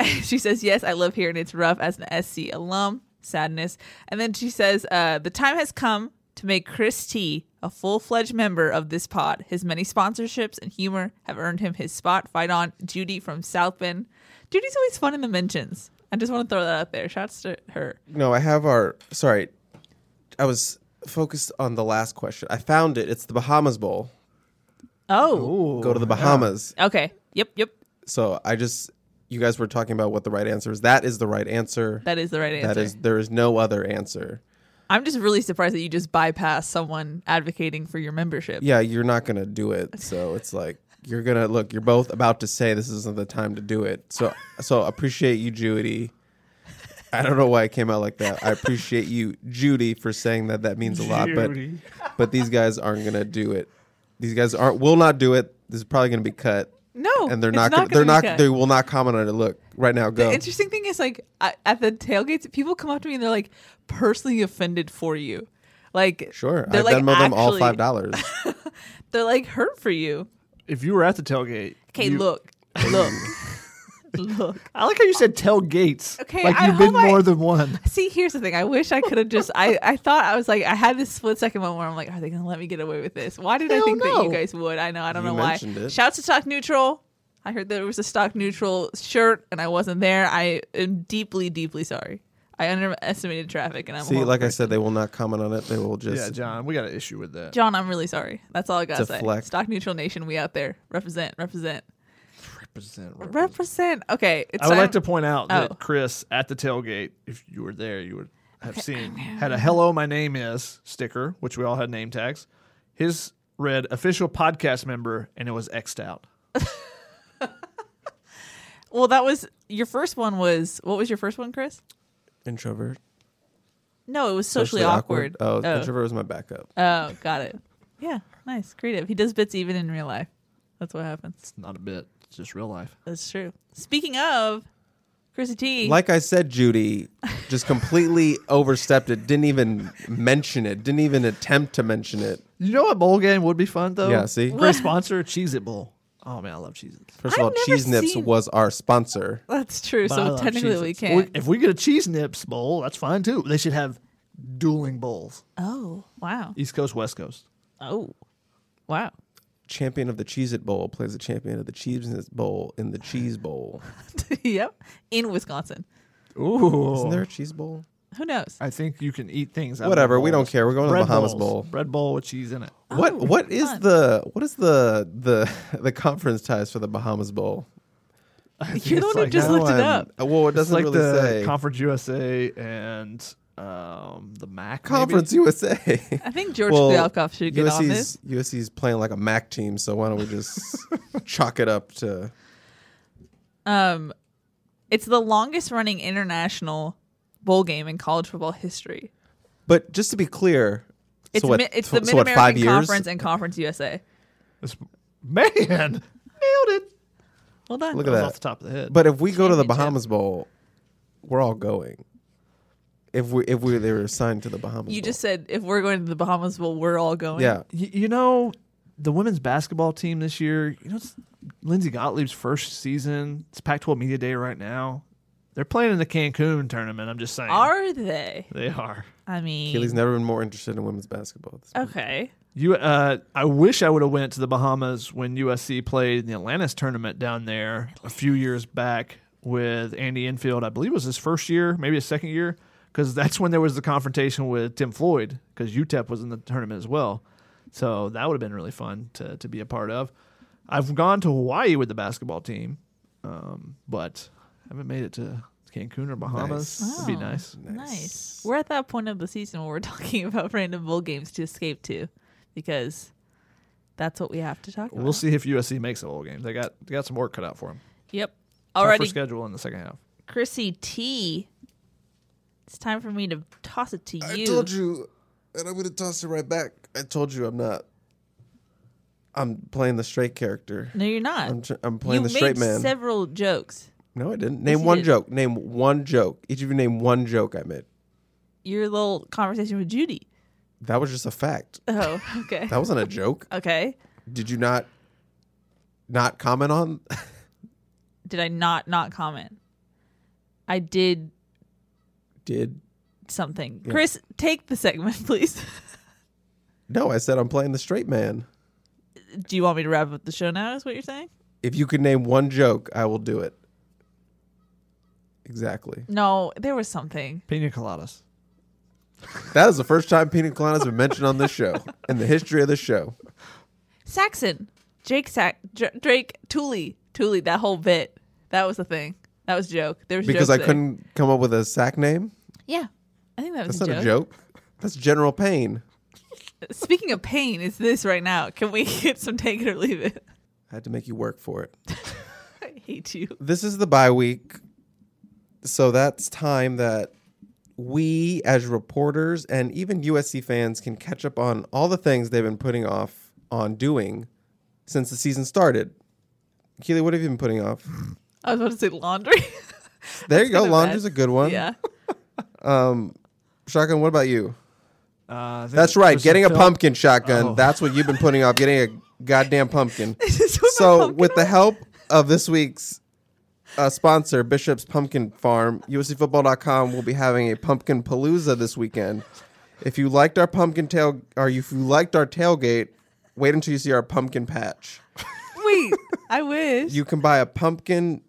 [SPEAKER 4] [LAUGHS] she says, "Yes, I live here, and it's rough as an SC alum. Sadness." And then she says, uh, "The time has come." To make Chris T a full fledged member of this pod. His many sponsorships and humor have earned him his spot. Fight on, Judy from South Bend. Judy's always fun in the mentions. I just want to throw that out there. Shouts to her.
[SPEAKER 6] No, I have our. Sorry, I was focused on the last question. I found it. It's the Bahamas Bowl.
[SPEAKER 4] Oh,
[SPEAKER 6] Go to the Bahamas.
[SPEAKER 4] okay. Yep, yep.
[SPEAKER 6] So I just, you guys were talking about what the right answer is. That is the right answer.
[SPEAKER 4] That is the right answer.
[SPEAKER 6] That is. There is no other answer.
[SPEAKER 4] I'm just really surprised that you just bypass someone advocating for your membership.
[SPEAKER 6] Yeah, you're not gonna do it. So it's like you're gonna look. You're both about to say this isn't the time to do it. So so appreciate you, Judy. I don't know why it came out like that. I appreciate you, Judy, for saying that. That means a lot. But
[SPEAKER 5] Judy.
[SPEAKER 6] but these guys aren't gonna do it. These guys aren't will not do it. This is probably gonna be cut.
[SPEAKER 4] No,
[SPEAKER 6] and they're
[SPEAKER 4] it's
[SPEAKER 6] not.
[SPEAKER 4] not
[SPEAKER 6] gonna, they're
[SPEAKER 4] gonna
[SPEAKER 6] not.
[SPEAKER 4] cut.
[SPEAKER 6] They will not comment on it. Look right now. Go.
[SPEAKER 4] The interesting thing is, like, I, at the tailgates, people come up to me and they're like personally offended for you. Like,
[SPEAKER 6] Sure, I
[SPEAKER 4] they're like
[SPEAKER 6] Venmo them all five dollars. [LAUGHS]
[SPEAKER 4] They're like hurt for you.
[SPEAKER 5] If you were at the tailgate,
[SPEAKER 4] Okay,
[SPEAKER 5] you-
[SPEAKER 4] look, look, [LAUGHS] look.
[SPEAKER 5] I like how you said tell Gates.
[SPEAKER 4] Okay,
[SPEAKER 5] like you've been
[SPEAKER 4] hope I-
[SPEAKER 5] more than one.
[SPEAKER 4] See, here's the thing. I wish I could have just. I I thought I was like, I had this split second moment where I'm like, are they gonna let me get away with this? Why did I
[SPEAKER 5] Hell
[SPEAKER 4] think that you guys would? I know. I don't
[SPEAKER 6] You
[SPEAKER 4] know why.
[SPEAKER 6] it.
[SPEAKER 4] Shouts to Stock Neutral. I heard there was a Stock Neutral shirt and I wasn't there. I am deeply, deeply sorry. I underestimated traffic and I'm
[SPEAKER 6] See,
[SPEAKER 4] horrible
[SPEAKER 6] like I said, they will not comment on it. They will just.
[SPEAKER 5] Yeah, John, we got an issue with that.
[SPEAKER 4] John, I'm really sorry. That's all I gotta say.
[SPEAKER 6] Deflect.
[SPEAKER 4] Stock Neutral Nation, we out there. Represent, represent,
[SPEAKER 5] Represent,
[SPEAKER 4] represent. Okay, it's
[SPEAKER 5] I would like to point out
[SPEAKER 4] Oh.
[SPEAKER 5] that Chris at the tailgate, if you were there, you would have seen oh, had a "Hello, my name is" sticker, which we all had name tags. His read "official podcast member," and it was xed out. [LAUGHS]
[SPEAKER 4] Well, that was your first one. Was what was your first one, Chris?
[SPEAKER 6] introvert.
[SPEAKER 4] No, it was socially, awkward.
[SPEAKER 6] Oh,
[SPEAKER 4] oh.
[SPEAKER 6] introvert was my backup.
[SPEAKER 4] Oh, got it. Yeah, nice, creative. He does bits even in real life. That's what happens.
[SPEAKER 5] It's not a bit; it's just real life.
[SPEAKER 4] That's true. Speaking of Chrissy T,
[SPEAKER 6] Like I said, Judy just completely overstepped it. Didn't even mention it. Didn't even attempt to mention it.
[SPEAKER 5] You know what bowl game would be fun though?
[SPEAKER 6] Yeah, see?
[SPEAKER 5] great sponsor, Cheez It Bowl. Oh man, I love Cheez Its.
[SPEAKER 6] First of
[SPEAKER 4] I've
[SPEAKER 6] all,
[SPEAKER 4] never
[SPEAKER 6] Cheese Nips
[SPEAKER 4] seen-
[SPEAKER 6] was our sponsor.
[SPEAKER 4] that's true. So technically, we can't.
[SPEAKER 5] If we get a Cheese Nips bowl, that's fine too. They should have dueling bowls.
[SPEAKER 4] oh, wow.
[SPEAKER 5] East Coast, West Coast.
[SPEAKER 4] Oh, wow.
[SPEAKER 6] Champion of the Cheez It Bowl plays the champion of the Cheese It Bowl in the Cheese Bowl. [LAUGHS]
[SPEAKER 4] yep, in Wisconsin.
[SPEAKER 5] Ooh.
[SPEAKER 6] Isn't there a Cheese Bowl?
[SPEAKER 4] Who knows?
[SPEAKER 5] I think you can eat things. Out of
[SPEAKER 6] Whatever, we don't care. We're going to the Bahamas
[SPEAKER 5] bowls.
[SPEAKER 6] Bowl.
[SPEAKER 5] Bread bowl with cheese in it.
[SPEAKER 6] What
[SPEAKER 4] Oh,
[SPEAKER 6] what is
[SPEAKER 4] fun.
[SPEAKER 6] the what is the the [LAUGHS] the conference ties for the Bahamas Bowl?
[SPEAKER 4] You're the one who
[SPEAKER 5] like
[SPEAKER 4] just
[SPEAKER 6] Now
[SPEAKER 4] looked it
[SPEAKER 6] I'm-
[SPEAKER 4] up.
[SPEAKER 6] Well, it doesn't
[SPEAKER 5] like
[SPEAKER 6] really
[SPEAKER 5] the
[SPEAKER 6] say.
[SPEAKER 5] Conference USA and um, the MAC. maybe?
[SPEAKER 6] Conference USA.
[SPEAKER 4] I think George
[SPEAKER 6] well,
[SPEAKER 4] Kliavkoff should get on this.
[SPEAKER 6] USC's USC's playing like a MAC team, so why don't we just [LAUGHS] chalk it up to
[SPEAKER 4] Um, it's the longest running international bowl game in college football history.
[SPEAKER 6] But just to be clear,
[SPEAKER 4] It's
[SPEAKER 6] so what,
[SPEAKER 4] mi- it's
[SPEAKER 6] so-
[SPEAKER 4] the Mid
[SPEAKER 6] what, five
[SPEAKER 4] American
[SPEAKER 6] years?
[SPEAKER 4] Conference and Conference USA.
[SPEAKER 5] It's- man, [LAUGHS] nailed it.
[SPEAKER 4] Well done.
[SPEAKER 6] Look at
[SPEAKER 5] That
[SPEAKER 6] that.
[SPEAKER 5] off the top of the head.
[SPEAKER 6] But if we go to the Bahamas Bowl, we're all going. If we if we they were assigned to the Bahamas.
[SPEAKER 4] You
[SPEAKER 6] Bowl.
[SPEAKER 4] just said if we're going to the Bahamas Bowl, we're all going.
[SPEAKER 6] yeah.
[SPEAKER 5] Y- you know, the women's basketball team this year, you know, it's Lindsey Gottlieb's first season. It's Pac 12 Media Day right now. They're playing in the Cancun tournament. I'm just saying.
[SPEAKER 4] Are they?
[SPEAKER 5] they are.
[SPEAKER 4] I mean,
[SPEAKER 6] Keely's never been more interested in women's basketball. At this point.
[SPEAKER 4] okay.
[SPEAKER 5] You, uh, I wish I would have went to the Bahamas when USC played in the Atlantis tournament down there a few years back with Andy Enfield. I believe it was his first year, maybe his second year, because that's when there was the confrontation with Tim Floyd, because UTEP was in the tournament as well. So that would have been really fun to to be a part of. I've gone to Hawaii with the basketball team, um, but haven't made it to Cancun or Bahamas.
[SPEAKER 6] Nice.
[SPEAKER 5] It'd be
[SPEAKER 4] Oh.
[SPEAKER 5] nice.
[SPEAKER 4] Nice. We're at that point of the season where we're [LAUGHS] talking about random bowl games to escape to, because that's what we have to talk about.
[SPEAKER 5] We'll see if USC makes a bowl game. They got they got some work cut out for them.
[SPEAKER 4] Yep. Already,
[SPEAKER 5] schedule in the second half.
[SPEAKER 4] Chrissy T. It's time for me to toss it to you.
[SPEAKER 6] I told you, and I'm gonna toss it right back. I told you I'm not. I'm playing the straight character.
[SPEAKER 4] No, you're not.
[SPEAKER 6] I'm tr- I'm playing
[SPEAKER 4] you
[SPEAKER 6] the straight
[SPEAKER 4] made
[SPEAKER 6] man.
[SPEAKER 4] several jokes.
[SPEAKER 6] no, I didn't. Name
[SPEAKER 4] you
[SPEAKER 6] one
[SPEAKER 4] did.
[SPEAKER 6] joke. Name one joke. Each of you name one joke I made.
[SPEAKER 4] Your little conversation with Judy.
[SPEAKER 6] That was just a fact.
[SPEAKER 4] Oh, [LAUGHS] okay.
[SPEAKER 6] That wasn't a joke.
[SPEAKER 4] okay.
[SPEAKER 6] Did you not not comment on? [LAUGHS]
[SPEAKER 4] Did I not not comment? I did
[SPEAKER 6] Did
[SPEAKER 4] something. Chris, take the segment, [LAUGHS] please.
[SPEAKER 6] no? I said I'm playing the straight man.
[SPEAKER 4] Do you want me to wrap up the show now? Is what you're saying?
[SPEAKER 6] If you could name one joke, I will do it. Exactly.
[SPEAKER 4] No, there was something.
[SPEAKER 5] Pina coladas.
[SPEAKER 6] That is the first time pina coladas been mentioned on this show in the history of the show.
[SPEAKER 4] Saxon, Jake Sack, Dr- Drake, Tuli, Tuli. That whole bit. That was the thing. That was a joke. There was
[SPEAKER 6] Because I
[SPEAKER 4] there.
[SPEAKER 6] couldn't come up with a sack name.
[SPEAKER 4] Yeah, I think that was
[SPEAKER 6] That's
[SPEAKER 4] a
[SPEAKER 6] not
[SPEAKER 4] joke.
[SPEAKER 6] a joke. That's General Payne. [LAUGHS]
[SPEAKER 4] Speaking of pain, is this right now? Can we [LAUGHS] get some take it or leave it?
[SPEAKER 6] I had to make you work for it. [LAUGHS]
[SPEAKER 4] I hate you.
[SPEAKER 6] This is the bye week. So that's time that we, as reporters and even USC fans, can catch up on all the things they've been putting off on doing since the season started. Keely, what have you been putting off?
[SPEAKER 4] I was about to say laundry.
[SPEAKER 6] There you go. Laundry's
[SPEAKER 4] bad.
[SPEAKER 6] a good one.
[SPEAKER 4] yeah.
[SPEAKER 6] Shotgun, what about you?
[SPEAKER 5] Uh,
[SPEAKER 6] That's right. Getting a
[SPEAKER 5] film-
[SPEAKER 6] pumpkin shotgun.
[SPEAKER 5] Oh.
[SPEAKER 6] That's what you've been putting off. Getting a goddamn pumpkin. [LAUGHS]
[SPEAKER 4] This is what my
[SPEAKER 6] so,
[SPEAKER 4] pumpkin
[SPEAKER 6] with the help of this week's uh, sponsor, Bishop's Pumpkin Farm, USCFootball.com will be having a pumpkin palooza this weekend. If you liked our pumpkin tail, or if you liked our tailgate, wait until you see our pumpkin patch.
[SPEAKER 4] Wait, I wish.
[SPEAKER 6] You can buy a pumpkin.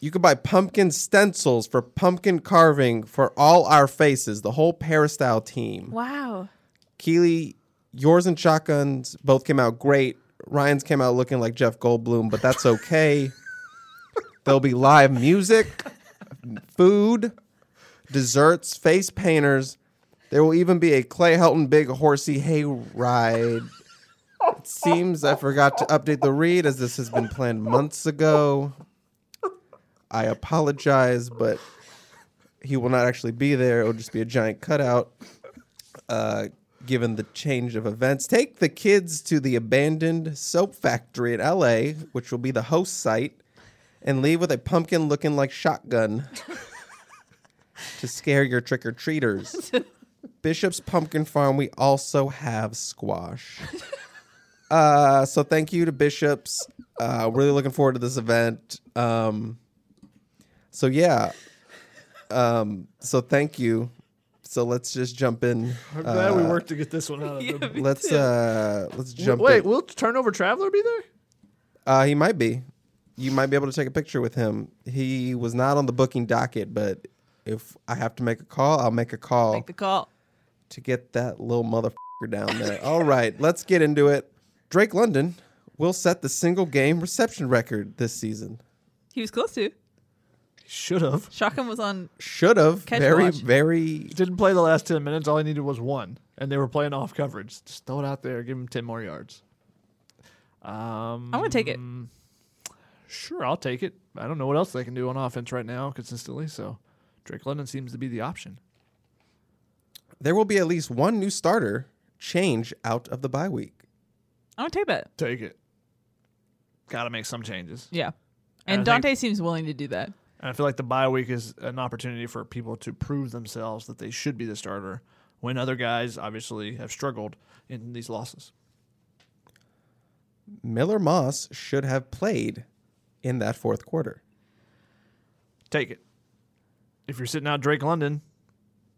[SPEAKER 6] You can buy pumpkin stencils for pumpkin carving for all our faces, the whole Peristyle team.
[SPEAKER 4] wow.
[SPEAKER 6] Keely, yours and shotguns both came out great. Ryan's came out looking like Jeff Goldblum, but that's okay. [LAUGHS] There'll be live music, food, desserts, face painters. There will even be a Clay Helton big horsey hay ride. It seems I forgot to update the read as this has been planned months ago. I apologize, but he will not actually be there. It will just be a giant cutout uh, given the change of events. Take the kids to the abandoned soap factory in LA, which will be the host site, and leave with a pumpkin looking like shotgun to scare your trick or treaters. [LAUGHS] Bishop's Pumpkin Farm, we also have squash. Uh, so thank you to Bishop's. Uh, really looking forward to this event. Um, so yeah. Um, so thank you. So let's just jump in.
[SPEAKER 5] I'm glad we
[SPEAKER 6] Uh,
[SPEAKER 5] worked to get this one out of them. [LAUGHS]
[SPEAKER 6] Let's uh let's jump.
[SPEAKER 5] Wait,
[SPEAKER 6] in.
[SPEAKER 5] will Turnover Traveler be there?
[SPEAKER 6] Uh, he might be. You might be able to take a picture with him. He was not on the booking docket, but if I have to make a call, I'll make a call
[SPEAKER 4] Make the call.
[SPEAKER 6] to get that little motherfucker down there. [LAUGHS] All right, let's get into it. Drake London will set the single game reception record this season.
[SPEAKER 4] He was close to.
[SPEAKER 5] Should have.
[SPEAKER 4] Shotgun was on.
[SPEAKER 6] Should have
[SPEAKER 4] Catch
[SPEAKER 6] very
[SPEAKER 4] watch.
[SPEAKER 6] very
[SPEAKER 5] Didn't play the last 10 minutes. All I needed was one. And they were playing off coverage. Just throw it out there. Give him 10 more yards. Um,
[SPEAKER 4] I'm gonna take it.
[SPEAKER 5] Sure, I'll take it. I don't know what else they can do on offense right now consistently. So Drake London seems to be the option.
[SPEAKER 6] there will be at least one new starter change out of the bye week.
[SPEAKER 4] I'm gonna take that.
[SPEAKER 5] Take it. Got to make some changes.
[SPEAKER 4] Yeah.
[SPEAKER 5] And
[SPEAKER 4] And
[SPEAKER 5] I think-
[SPEAKER 4] Donte seems willing to do that.
[SPEAKER 5] And I feel like the bye week is an opportunity for people to prove themselves that they should be the starter when other guys obviously have struggled in these losses.
[SPEAKER 6] Miller Moss should have played in that fourth quarter.
[SPEAKER 5] Take it. If you're sitting out Drake London,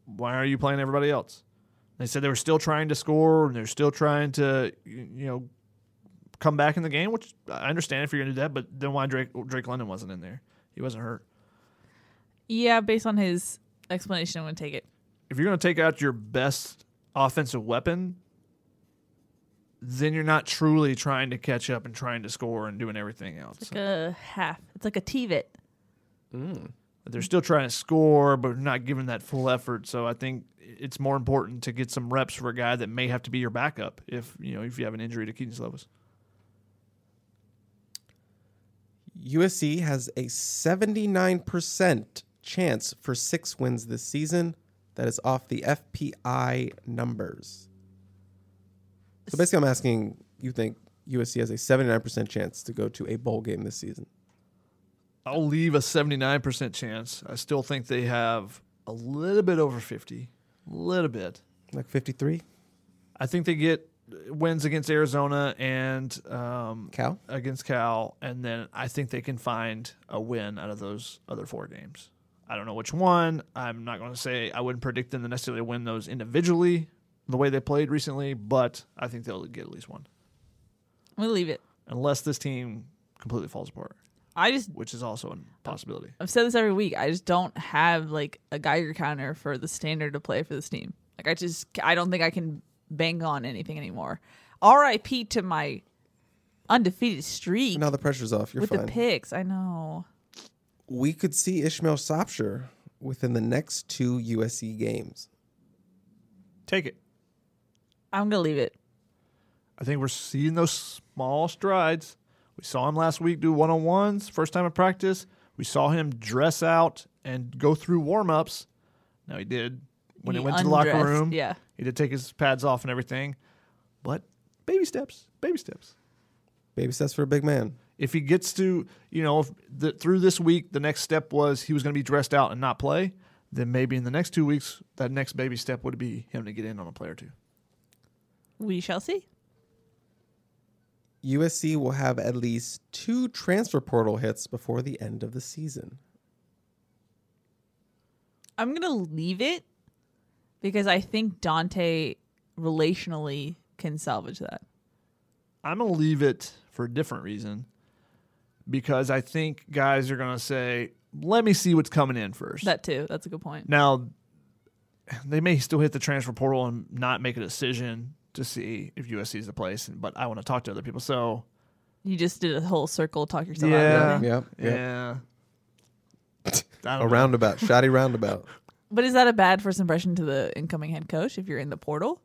[SPEAKER 5] why are you playing everybody else? They said they were still trying to score and they're still trying to, you know, come back in the game, which I understand if you're going to do that, but then why Drake Drake London wasn't in there? He wasn't hurt.
[SPEAKER 4] Yeah, based on his explanation, I'm going to take it.
[SPEAKER 5] If you're going to take out your best offensive weapon, then you're not truly trying to catch up and trying to score and doing everything else.
[SPEAKER 4] It's like a half. It's like a TVIT. Mm.
[SPEAKER 5] they're still trying to score, but not giving that full effort. So I think it's more important to get some reps for a guy that may have to be your backup if you know if you have an injury to Kedon Slovis.
[SPEAKER 6] USC has a 79% chance for six wins this season. That is off the FPI numbers. So basically, I'm asking you think USC has a 79% chance to go to a bowl game this season?
[SPEAKER 5] I'll leave a 79% chance. I still think they have a little bit over 50, a little bit.
[SPEAKER 6] Like 53?
[SPEAKER 5] I think they get wins against Arizona and um,
[SPEAKER 6] Cal?
[SPEAKER 5] against Cal, and then I think they can find a win out of those other four games. I don't know which one. I'm not going to say I wouldn't predict them to necessarily win those individually the way they played recently, but I think they'll get at least one,
[SPEAKER 4] I'm going to leave it.
[SPEAKER 5] unless this team completely falls apart,
[SPEAKER 4] I just,
[SPEAKER 5] which is also a possibility.
[SPEAKER 4] I've said this every week. I just don't have like a Geiger counter for the standard to play for this team. Like, I just, I don't think I can bang on anything anymore. RIP to my undefeated streak
[SPEAKER 6] Now the pressure's off. You're
[SPEAKER 4] with
[SPEAKER 6] fine.
[SPEAKER 4] the picks. I know.
[SPEAKER 6] We could see Ishmael Sopsher within the next two USC games.
[SPEAKER 5] Take it.
[SPEAKER 4] I'm going to leave it.
[SPEAKER 5] I think we're seeing those small strides. We saw him last week do one on ones, first time in practice. We saw him dress out and go through warm ups. Now he did when he,
[SPEAKER 4] He
[SPEAKER 5] went to the locker room.
[SPEAKER 4] yeah.
[SPEAKER 5] He did take his pads off and everything. But baby steps, baby steps.
[SPEAKER 6] Baby steps for a big man.
[SPEAKER 5] If he gets to, you know, if the, through this week, the next step was he was going to be dressed out and not play, then maybe in the next two weeks, that next baby step would be him to get in on a play or two.
[SPEAKER 4] We shall see.
[SPEAKER 6] USC will have at least two transfer portal hits before the end of the season.
[SPEAKER 4] I'm gonna leave it because I think Donte relationally can salvage that.
[SPEAKER 5] I'm going to leave it for a different reason because I think guys are going to say, let me see what's coming in first.
[SPEAKER 4] That too. That's a good point.
[SPEAKER 5] now, they may still hit the transfer portal and not make a decision to see if USC is the place, but I want to talk to other people. So,
[SPEAKER 4] You just did a whole circle, talk yourself out
[SPEAKER 5] yeah.
[SPEAKER 4] of it.
[SPEAKER 6] Yep, yep.
[SPEAKER 5] Yeah.
[SPEAKER 6] a roundabout, shoddy roundabout. [LAUGHS]
[SPEAKER 4] But is that a bad first impression to the incoming head coach if you're in the portal?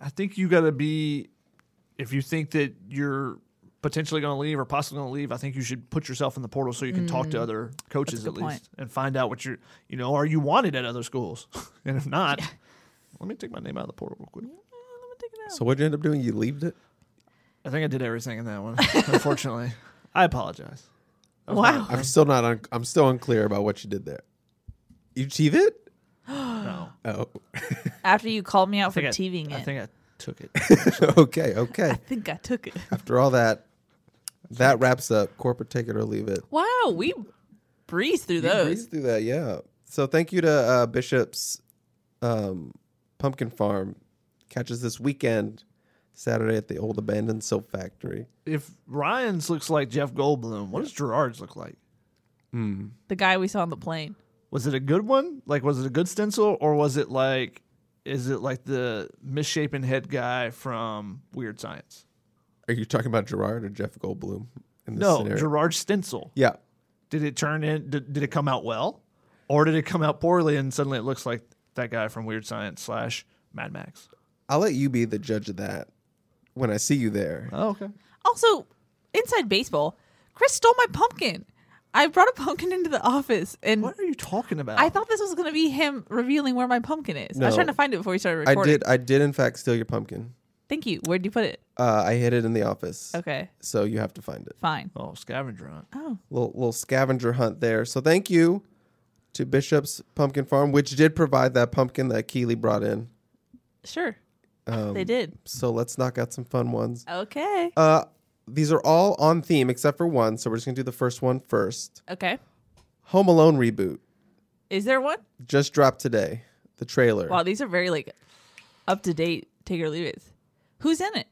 [SPEAKER 5] I think you got to be, if you think that you're potentially going to leave or possibly going to leave, I think you should put yourself in the portal so you can talk to other coaches
[SPEAKER 4] Mm. That's a
[SPEAKER 5] at least
[SPEAKER 4] point.
[SPEAKER 5] and find out what you're, you know, are you wanted at other schools? [LAUGHS] and if not, let me take my name out of the portal real quick.
[SPEAKER 6] So what'd you end up doing? You leaved it?
[SPEAKER 5] I think I did everything in that one. [LAUGHS] Unfortunately, I apologize.
[SPEAKER 4] Wow.
[SPEAKER 6] I'm still not. Un- I'm still unclear about what you did there. You achieve it? [GASPS]
[SPEAKER 5] No,
[SPEAKER 6] Oh, [LAUGHS]
[SPEAKER 4] After you called me out
[SPEAKER 5] I
[SPEAKER 4] for
[SPEAKER 5] think I,
[SPEAKER 4] TVing
[SPEAKER 5] I think I took it.
[SPEAKER 6] okay, Okay.
[SPEAKER 4] I think I took it.
[SPEAKER 6] After all that, that wraps up corporate take it or leave it.
[SPEAKER 4] Wow, we breezed through
[SPEAKER 6] You
[SPEAKER 4] those.
[SPEAKER 6] breezed through that, yeah. So thank you to uh, Bishop's um, Pumpkin Farm. Catches this weekend, Saturday at the old abandoned soap factory.
[SPEAKER 5] If Ryan's looks like Jeff Goldblum, what does Gerard's look like?
[SPEAKER 4] The guy we saw on the plane.
[SPEAKER 5] Was it a good one? Like, was it a good stencil, or was it like, is it like the misshapen head guy from Weird Science?
[SPEAKER 6] Are you talking about Gerard or Jeff Goldblum? In this
[SPEAKER 5] No,
[SPEAKER 6] scenario?
[SPEAKER 5] Gerard's stencil.
[SPEAKER 6] Yeah.
[SPEAKER 5] Did it turn in? Did, did it come out well, or did it come out poorly and suddenly it looks like that guy from Weird Science slash Mad Max?
[SPEAKER 6] I'll let you be the judge of that when I see you there.
[SPEAKER 5] Oh, okay.
[SPEAKER 4] Also, inside baseball, Chris stole my pumpkin. I brought a pumpkin into the office, and
[SPEAKER 5] What are you talking about?
[SPEAKER 4] I thought this was going to be him revealing where my pumpkin is. I was trying to find it before we started recording.
[SPEAKER 6] I
[SPEAKER 4] recording.
[SPEAKER 6] did. I did in fact steal your pumpkin.
[SPEAKER 4] Thank you. Where'd you put it?
[SPEAKER 6] Uh, I hid it in the office.
[SPEAKER 4] Okay,
[SPEAKER 6] So you have to find it.
[SPEAKER 4] fine.
[SPEAKER 5] Oh, scavenger hunt.
[SPEAKER 4] Oh,
[SPEAKER 6] Little little scavenger hunt there. So thank you to Bishop's Pumpkin Farm, which did provide that pumpkin that Keeley brought in.
[SPEAKER 4] sure.
[SPEAKER 6] Um,
[SPEAKER 4] they did.
[SPEAKER 6] So let's knock out some fun ones.
[SPEAKER 4] Okay.
[SPEAKER 6] Uh, these are all on theme except for one. So we're just gonna do the first one first.
[SPEAKER 4] Okay.
[SPEAKER 6] Home Alone reboot
[SPEAKER 4] Is there one?
[SPEAKER 6] just dropped today. The trailer.
[SPEAKER 4] Wow, these are very like up to date. Take or leave it. Who's in it?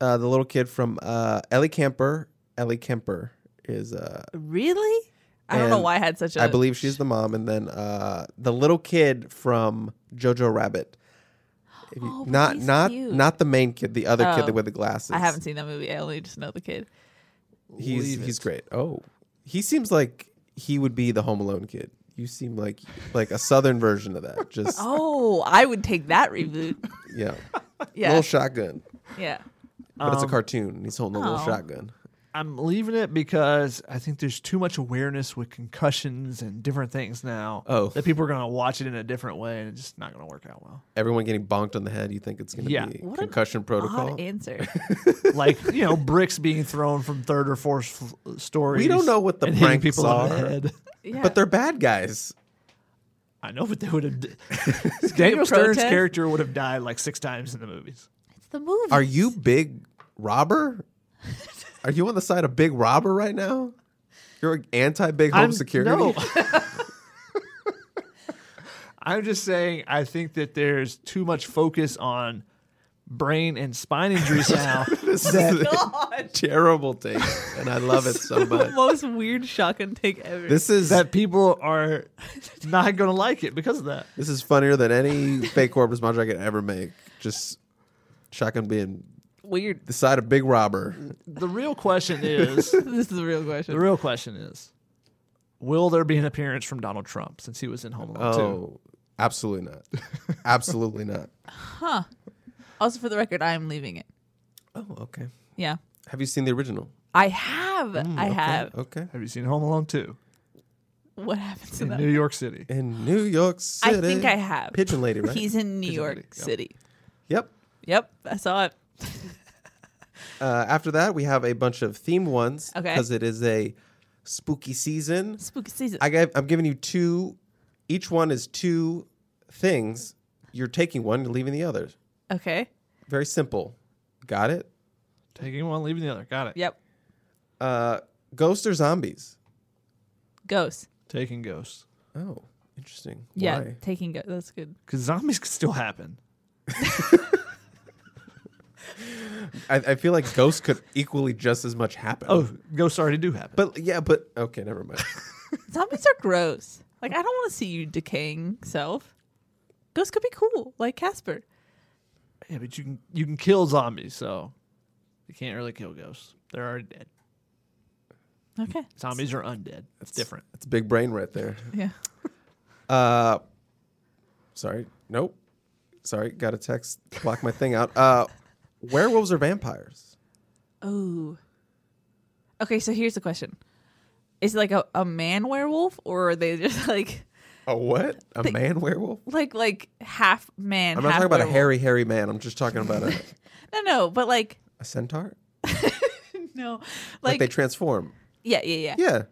[SPEAKER 6] Uh, the little kid from uh, Ellie Kemper. Ellie Kemper is uh,
[SPEAKER 4] Really? I don't know why I had such a.
[SPEAKER 6] I believe she's the mom, and then uh, the little kid from Jojo Rabbit. If you- [GASPS]
[SPEAKER 4] Oh, but
[SPEAKER 6] not
[SPEAKER 4] he's
[SPEAKER 6] not
[SPEAKER 4] cute.
[SPEAKER 6] not the main kid, the other
[SPEAKER 4] Oh.
[SPEAKER 6] kid with the glasses.
[SPEAKER 4] I haven't seen that movie. I only just know the kid.
[SPEAKER 6] He's
[SPEAKER 5] Leave
[SPEAKER 6] he's
[SPEAKER 5] it.
[SPEAKER 6] great. Oh, he seems like he would be the Home Alone kid. You seem like like a southern version of that. Just [LAUGHS]
[SPEAKER 4] Oh, I would take that reboot.
[SPEAKER 6] yeah,
[SPEAKER 4] Yeah.
[SPEAKER 6] little shotgun,
[SPEAKER 4] yeah.
[SPEAKER 6] but it's a
[SPEAKER 5] Um,
[SPEAKER 6] cartoon. and He's holding a little
[SPEAKER 4] Oh.
[SPEAKER 6] shotgun.
[SPEAKER 5] I'm leaving it because I think there's too much awareness with concussions and different things now.
[SPEAKER 6] Oh.
[SPEAKER 5] that people are going to watch it in a different way, and it's just not going to work out well.
[SPEAKER 6] Everyone getting bonked on the head. You think it's going to
[SPEAKER 5] Yeah.
[SPEAKER 6] be
[SPEAKER 4] What an
[SPEAKER 6] concussion protocol?
[SPEAKER 4] Odd answer. [LAUGHS]
[SPEAKER 5] Like you know, bricks being thrown from third or fourth f- stories.
[SPEAKER 6] We don't know what the
[SPEAKER 5] and hitting
[SPEAKER 6] pranks
[SPEAKER 5] people on the
[SPEAKER 6] are.
[SPEAKER 5] head.
[SPEAKER 4] Yeah.
[SPEAKER 6] But they're bad guys.
[SPEAKER 5] I know, but they would have. [LAUGHS] [LAUGHS] Daniel Stern's character would have died like six times in the movies.
[SPEAKER 4] it's the movie.
[SPEAKER 6] Are you big robber? Are you on the side of big robber right now? You're anti big home
[SPEAKER 5] I'm-
[SPEAKER 6] security.
[SPEAKER 5] no. [LAUGHS] I'm just saying. I think that there's too much focus on brain and spine injuries [LAUGHS] now.
[SPEAKER 6] this
[SPEAKER 5] that-
[SPEAKER 6] is [LAUGHS] a terrible take, and I love it so
[SPEAKER 4] the
[SPEAKER 6] much.
[SPEAKER 4] most weird shotgun take ever?
[SPEAKER 6] This is
[SPEAKER 5] that people are not going to like it because of that.
[SPEAKER 6] this is funnier than any fake corpus monster I could ever make. Just shotgun being
[SPEAKER 4] weird.
[SPEAKER 6] the side of big robber.
[SPEAKER 5] The real question is [LAUGHS]
[SPEAKER 4] This is the real question.
[SPEAKER 5] the real question is will there be an appearance from Donald Trump since he was in Home Alone 2?
[SPEAKER 6] Oh, absolutely not. [LAUGHS] absolutely not. Huh.
[SPEAKER 4] Also, for the record, I am leaving it.
[SPEAKER 6] Oh, okay.
[SPEAKER 4] Yeah,
[SPEAKER 6] Have you seen the original?
[SPEAKER 4] I have. Mm, I have.
[SPEAKER 6] Okay.
[SPEAKER 5] Have you seen Home Alone 2
[SPEAKER 4] What happens in
[SPEAKER 5] in
[SPEAKER 4] that?
[SPEAKER 5] New York City?
[SPEAKER 6] In New York City.
[SPEAKER 4] I think I have.
[SPEAKER 6] Pigeon Lady, right?
[SPEAKER 4] He's in New
[SPEAKER 5] Pigeon
[SPEAKER 4] York
[SPEAKER 5] Lady, yeah.
[SPEAKER 4] City.
[SPEAKER 6] yep.
[SPEAKER 4] Yep, I saw it.
[SPEAKER 6] Uh, after that, we have a bunch of themed ones
[SPEAKER 4] Okay.
[SPEAKER 6] because it is a spooky season.
[SPEAKER 4] Spooky season.
[SPEAKER 6] I gave, I'm giving you two. Each one is two things. You're taking one, you're leaving the other.
[SPEAKER 4] okay.
[SPEAKER 6] Very simple. Got it?
[SPEAKER 5] Taking one, leaving the other. Got it.
[SPEAKER 4] Yep.
[SPEAKER 6] Uh, ghosts or zombies?
[SPEAKER 4] Ghosts.
[SPEAKER 5] Taking ghosts.
[SPEAKER 6] Oh, interesting.
[SPEAKER 4] Yeah,
[SPEAKER 6] Why?
[SPEAKER 4] taking ghost. That's good.
[SPEAKER 5] Because zombies [LAUGHS] could still happen. [LAUGHS]
[SPEAKER 6] I, I feel like ghosts could equally just as much happen.
[SPEAKER 5] Oh, ghosts already do happen.
[SPEAKER 6] but yeah, but okay, never mind. [LAUGHS]
[SPEAKER 4] Zombies are gross. Like I don't want to see you decaying self. Ghosts could be cool, like Casper.
[SPEAKER 5] yeah, but you can you can kill zombies, so you can't really kill ghosts. They're already dead.
[SPEAKER 4] Okay.
[SPEAKER 5] Zombies are undead. That's different.
[SPEAKER 6] That's big brain right there. [LAUGHS]
[SPEAKER 4] Yeah.
[SPEAKER 6] Uh, sorry. Nope. Sorry, got a text. Block my thing out. Uh, werewolves or vampires?
[SPEAKER 4] Oh. Okay, so here's the question: Is it like a, a man werewolf, or are they just [LAUGHS] like
[SPEAKER 6] A what? A man werewolf?
[SPEAKER 4] like like half man?
[SPEAKER 6] I'm not talking about a hairy, hairy man. I'm just talking about a, [LAUGHS]
[SPEAKER 4] No, no, but like
[SPEAKER 6] a centaur. [LAUGHS]
[SPEAKER 4] no,
[SPEAKER 6] Like,
[SPEAKER 4] like,
[SPEAKER 6] they transform.
[SPEAKER 4] yeah, yeah, yeah,
[SPEAKER 6] Yeah,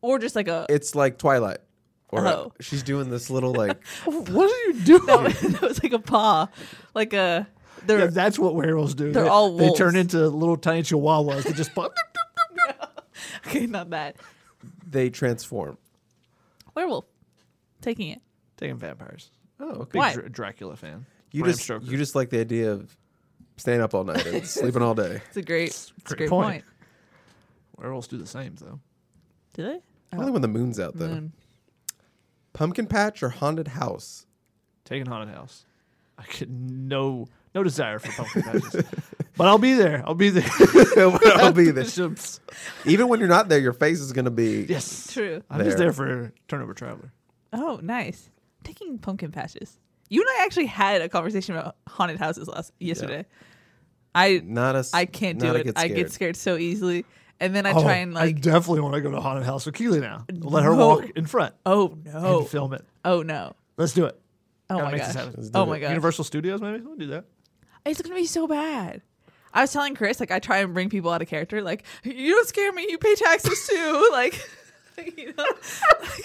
[SPEAKER 4] or just like a.
[SPEAKER 6] it's like Twilight. Or a-
[SPEAKER 4] Oh.
[SPEAKER 6] she's doing this little like
[SPEAKER 5] What are you doing?
[SPEAKER 4] No, that was like a paw, like a. They're
[SPEAKER 5] Yeah, that's what werewolves do.
[SPEAKER 4] They're
[SPEAKER 5] they,
[SPEAKER 4] all
[SPEAKER 5] They turn into little tiny chihuahuas that just pop. [LAUGHS]
[SPEAKER 4] okay, not bad.
[SPEAKER 6] they transform.
[SPEAKER 4] werewolf. Taking it.
[SPEAKER 5] Taking vampires.
[SPEAKER 6] Oh, okay.
[SPEAKER 5] Big Dr- Dracula fan.
[SPEAKER 6] You
[SPEAKER 5] Bram
[SPEAKER 6] just
[SPEAKER 5] Stoker.
[SPEAKER 6] you just like the idea of staying up all night and [LAUGHS] sleeping all day.
[SPEAKER 4] It's a great, it's a
[SPEAKER 5] great
[SPEAKER 4] great
[SPEAKER 5] point.
[SPEAKER 4] point.
[SPEAKER 5] werewolves do the same though.
[SPEAKER 4] Do they?
[SPEAKER 6] Only when the moon's out though.
[SPEAKER 4] Moon.
[SPEAKER 6] Pumpkin patch or haunted house?
[SPEAKER 5] Taking haunted house. I could no no desire for pumpkin patches, but I'll be there. I'll be there. [LAUGHS]
[SPEAKER 6] I'll be there.
[SPEAKER 5] Bishops.
[SPEAKER 6] Even when you're not there, your face is gonna be.
[SPEAKER 5] Yes,
[SPEAKER 4] True.
[SPEAKER 5] I'm just
[SPEAKER 6] There.
[SPEAKER 5] there for Turnover Traveler.
[SPEAKER 4] Oh, nice. Taking pumpkin patches. You and I actually had a conversation about haunted houses last yesterday. I
[SPEAKER 6] Not a. s-
[SPEAKER 4] I can't do
[SPEAKER 6] not a
[SPEAKER 4] it.
[SPEAKER 6] get
[SPEAKER 4] I get
[SPEAKER 6] scared.
[SPEAKER 4] scared so easily, and then I oh, try and
[SPEAKER 5] Oh, I definitely want to go to haunted house with Keely now. Let her
[SPEAKER 4] No.
[SPEAKER 5] walk in front
[SPEAKER 4] oh no,
[SPEAKER 5] and film it.
[SPEAKER 4] oh no,
[SPEAKER 5] Let's do it.
[SPEAKER 4] oh
[SPEAKER 5] Gotta
[SPEAKER 4] my
[SPEAKER 5] make this
[SPEAKER 4] gosh,
[SPEAKER 5] happen.
[SPEAKER 6] Let's oh do
[SPEAKER 4] oh
[SPEAKER 6] it.
[SPEAKER 4] my gosh.
[SPEAKER 5] Universal Studios, maybe we'll do that.
[SPEAKER 4] It's gonna be so bad. I was telling Chris, like, I try and bring people out of character. Like, you don't scare me. You pay taxes too. [LAUGHS] like, [LAUGHS] you know,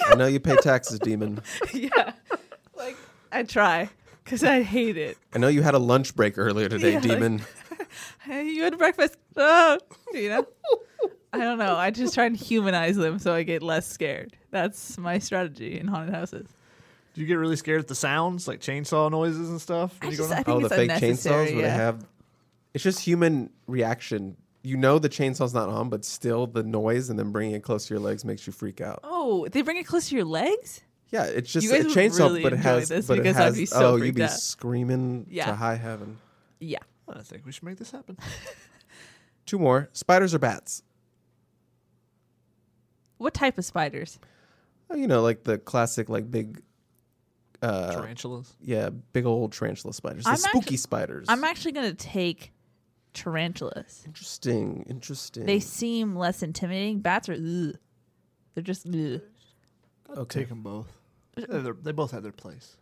[SPEAKER 6] I know you pay taxes, demon. [LAUGHS]
[SPEAKER 4] yeah. Like, I try because I hate it.
[SPEAKER 6] I know you had a lunch break earlier today,
[SPEAKER 4] Yeah, like-
[SPEAKER 6] demon.
[SPEAKER 4] Hey, you had breakfast. Oh, you know. I don't know. I just try and humanize them so I get less scared. That's my strategy in haunted houses.
[SPEAKER 5] Do you get really scared at the sounds, like chainsaw noises and stuff?
[SPEAKER 4] I
[SPEAKER 5] when you
[SPEAKER 4] just,
[SPEAKER 5] go
[SPEAKER 4] I
[SPEAKER 5] down?
[SPEAKER 4] think
[SPEAKER 6] oh, the
[SPEAKER 4] it's
[SPEAKER 6] fake
[SPEAKER 4] unnecessary.
[SPEAKER 6] chainsaws where
[SPEAKER 4] yeah.
[SPEAKER 6] they have. It's just human reaction. You know the chainsaw's not on, but still the noise and then bringing it close to your legs makes you freak out.
[SPEAKER 4] Oh, they bring it close to your legs?
[SPEAKER 6] Yeah, it's just
[SPEAKER 4] You guys
[SPEAKER 6] a chainsaw,
[SPEAKER 4] really
[SPEAKER 6] but it has.
[SPEAKER 4] this
[SPEAKER 6] but it
[SPEAKER 4] because I'd
[SPEAKER 6] has.
[SPEAKER 4] be so
[SPEAKER 6] oh, you'd be
[SPEAKER 4] out.
[SPEAKER 6] screaming
[SPEAKER 4] Yeah.
[SPEAKER 6] to high heaven.
[SPEAKER 4] Yeah.
[SPEAKER 5] I think we should make this happen. [LAUGHS]
[SPEAKER 6] Two more: spiders or bats?
[SPEAKER 4] What type of spiders?
[SPEAKER 6] Oh, you know, like the classic, like big, uh,
[SPEAKER 5] Tarantulas.
[SPEAKER 6] yeah, big old tarantula spiders, the
[SPEAKER 4] I'm
[SPEAKER 6] spooky
[SPEAKER 4] actu-
[SPEAKER 6] spiders.
[SPEAKER 4] I'm actually going to take tarantulas.
[SPEAKER 6] interesting, interesting.
[SPEAKER 4] They seem less intimidating. Bats are, ugh. They're just, ugh.
[SPEAKER 6] okay.
[SPEAKER 5] Take them both. They're- they both have their place.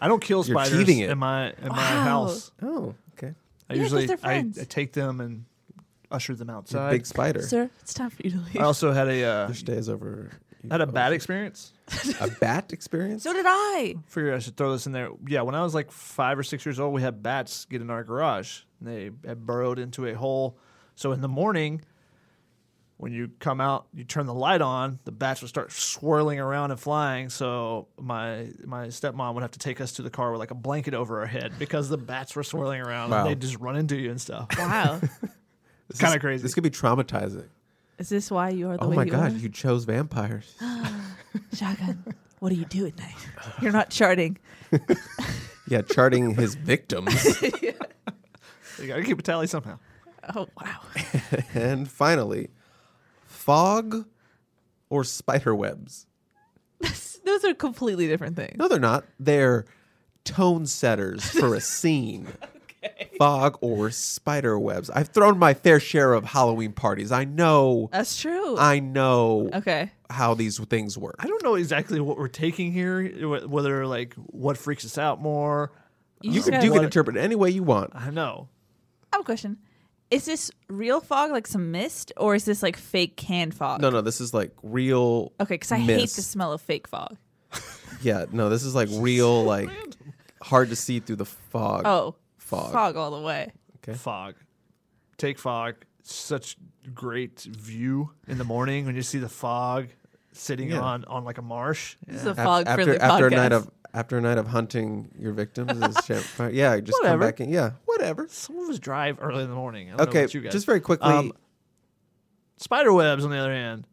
[SPEAKER 5] I don't kill [LAUGHS]
[SPEAKER 6] You're
[SPEAKER 5] spiders
[SPEAKER 6] teething it.
[SPEAKER 5] in my in my
[SPEAKER 4] Wow.
[SPEAKER 5] house.
[SPEAKER 6] Oh, okay.
[SPEAKER 5] I
[SPEAKER 4] Yeah, 'cause
[SPEAKER 5] usually
[SPEAKER 4] they're
[SPEAKER 5] I, I take them and usher them
[SPEAKER 6] You're a
[SPEAKER 5] outside.
[SPEAKER 6] big spider.
[SPEAKER 4] Sir, it's time for you to leave.
[SPEAKER 5] I also had a uh,
[SPEAKER 6] Your stay is over.
[SPEAKER 5] I had a oh, bad experience. [LAUGHS]
[SPEAKER 6] a bat experience.
[SPEAKER 4] so did I.
[SPEAKER 5] Figured I should throw this in there. Yeah, when I was like five or six years old, we had bats get in our garage. And they had burrowed into a hole. So in the morning, when you come out, you turn the light on, the bats would start swirling around and flying. So my my stepmom would have to take us to the car with like a blanket over our head because the bats were swirling around
[SPEAKER 6] Wow.
[SPEAKER 5] and they'd just run into you and stuff.
[SPEAKER 4] Wow. [LAUGHS]
[SPEAKER 5] Kinda
[SPEAKER 6] is-
[SPEAKER 5] crazy.
[SPEAKER 6] This could be traumatizing.
[SPEAKER 4] Is this why you are the
[SPEAKER 6] Oh
[SPEAKER 4] way
[SPEAKER 6] my
[SPEAKER 4] you
[SPEAKER 6] god,
[SPEAKER 4] are?
[SPEAKER 6] you chose vampires. [GASPS] [LAUGHS]
[SPEAKER 4] Shotgun. What do you do at night? [LAUGHS] You're not charting. [LAUGHS]
[SPEAKER 6] yeah, charting his victims.
[SPEAKER 5] You gotta keep a tally somehow.
[SPEAKER 4] Oh wow.
[SPEAKER 6] and finally, fog or spider webs.
[SPEAKER 4] Those are completely different things.
[SPEAKER 6] No, they're not. They're tone setters for a scene. [LAUGHS] Fog or spider webs. I've thrown my fair share of Halloween parties. I know.
[SPEAKER 4] That's true.
[SPEAKER 6] I know
[SPEAKER 4] okay.
[SPEAKER 6] how these things work.
[SPEAKER 5] I don't know exactly what we're taking here, whether like what freaks us out more.
[SPEAKER 6] You
[SPEAKER 4] just
[SPEAKER 6] can
[SPEAKER 4] gotta-
[SPEAKER 6] you can interpret it any way you want.
[SPEAKER 5] I know.
[SPEAKER 4] I have a question. Is this real fog, like some mist, or is this like fake canned fog?
[SPEAKER 6] No, no, this is like real.
[SPEAKER 4] Okay, because I hate the smell of fake fog. [LAUGHS]
[SPEAKER 6] Yeah, no, this is like real, like hard to see through the fog.
[SPEAKER 4] Oh,
[SPEAKER 6] Fog.
[SPEAKER 4] fog all the way.
[SPEAKER 6] Okay.
[SPEAKER 5] Fog. Take fog. Such great view in the morning when you see the fog sitting
[SPEAKER 6] Yeah.
[SPEAKER 5] on on like a marsh.
[SPEAKER 4] This is a
[SPEAKER 6] Af-
[SPEAKER 4] fog
[SPEAKER 6] after
[SPEAKER 4] friendly
[SPEAKER 6] after
[SPEAKER 4] podcast.
[SPEAKER 6] a night of after a night of hunting your victims is champ- [LAUGHS] yeah, just
[SPEAKER 5] Whatever.
[SPEAKER 6] come back in. Yeah, whatever.
[SPEAKER 5] Some of us drive early in the morning. I don't know
[SPEAKER 6] Okay,
[SPEAKER 5] about you guys.
[SPEAKER 6] just very quickly.
[SPEAKER 5] Um, Spider webs, on the other hand,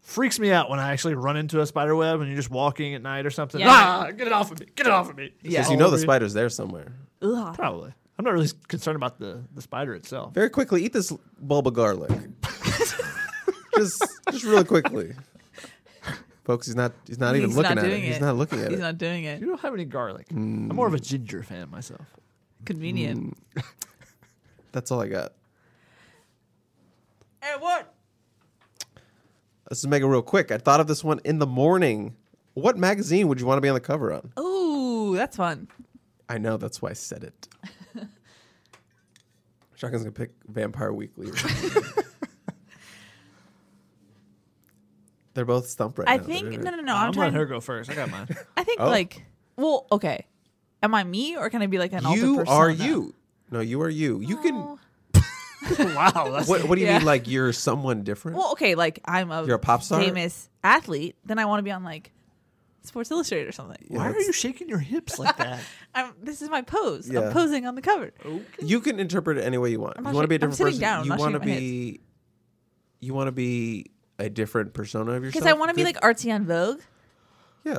[SPEAKER 5] freaks me out when I actually run into a spider web and you're just walking at night or something.
[SPEAKER 4] Yeah.
[SPEAKER 5] Ah, get it off of me! Get it off of me!
[SPEAKER 4] Yeah.
[SPEAKER 6] because you know the spider's there somewhere.
[SPEAKER 4] Ugh.
[SPEAKER 5] Probably. I'm not really concerned about the the spider itself.
[SPEAKER 6] Very quickly, eat this bulb of garlic. [LAUGHS] just just really quickly. Folks, he's not he's not even
[SPEAKER 4] He's
[SPEAKER 6] looking
[SPEAKER 4] not
[SPEAKER 6] at it.
[SPEAKER 4] doing
[SPEAKER 6] He's
[SPEAKER 4] it.
[SPEAKER 6] not looking at it.
[SPEAKER 4] He's
[SPEAKER 6] it.
[SPEAKER 4] not doing it.
[SPEAKER 5] You don't have any garlic.
[SPEAKER 6] Mm.
[SPEAKER 5] I'm more of a ginger fan myself.
[SPEAKER 4] Convenient. [LAUGHS]
[SPEAKER 6] That's all I got.
[SPEAKER 4] And what?
[SPEAKER 6] Let's just make it real quick. I thought of this one in the morning. What magazine would you want to be on the cover on?
[SPEAKER 4] Ooh, that's fun.
[SPEAKER 6] I know that's why I said it. [LAUGHS] Shotgun's gonna pick Vampire Weekly. or. They're both stump right
[SPEAKER 4] I
[SPEAKER 6] now.
[SPEAKER 4] think
[SPEAKER 6] They're-
[SPEAKER 4] no, no, no.
[SPEAKER 5] Oh, I'm,
[SPEAKER 4] I'm trying.
[SPEAKER 5] letting her go first. I got mine. [LAUGHS]
[SPEAKER 4] I think
[SPEAKER 6] Oh.
[SPEAKER 4] like, well, okay. Am I me or can I be like an alter
[SPEAKER 6] You
[SPEAKER 4] persona?
[SPEAKER 6] are you. No, you are you. You can.
[SPEAKER 4] Oh. [LAUGHS]
[SPEAKER 5] wow. That's
[SPEAKER 6] What, what do you
[SPEAKER 4] Yeah.
[SPEAKER 6] mean? Like you're someone different?
[SPEAKER 4] Well, okay, like I'm a,
[SPEAKER 6] You're a pop star?
[SPEAKER 4] famous athlete. Then I want to be on like Sports Illustrated or something.
[SPEAKER 6] Yeah,
[SPEAKER 5] Why are
[SPEAKER 6] that's-
[SPEAKER 5] you shaking your hips like [LAUGHS] that?
[SPEAKER 4] I'm, this is my pose.
[SPEAKER 6] Yeah.
[SPEAKER 4] I'm posing on the cover.
[SPEAKER 6] You can interpret it any way you want.
[SPEAKER 4] I'm
[SPEAKER 6] you
[SPEAKER 4] not
[SPEAKER 6] want to be a
[SPEAKER 4] shak- I'm
[SPEAKER 6] different
[SPEAKER 4] sitting
[SPEAKER 6] person.
[SPEAKER 4] down, I'm
[SPEAKER 6] you
[SPEAKER 4] not
[SPEAKER 6] want to
[SPEAKER 4] shaking my
[SPEAKER 6] be. You want to be a different persona of yourself.
[SPEAKER 4] Because I want to be
[SPEAKER 6] Vic?
[SPEAKER 4] like artsy on Vogue.
[SPEAKER 6] Yeah.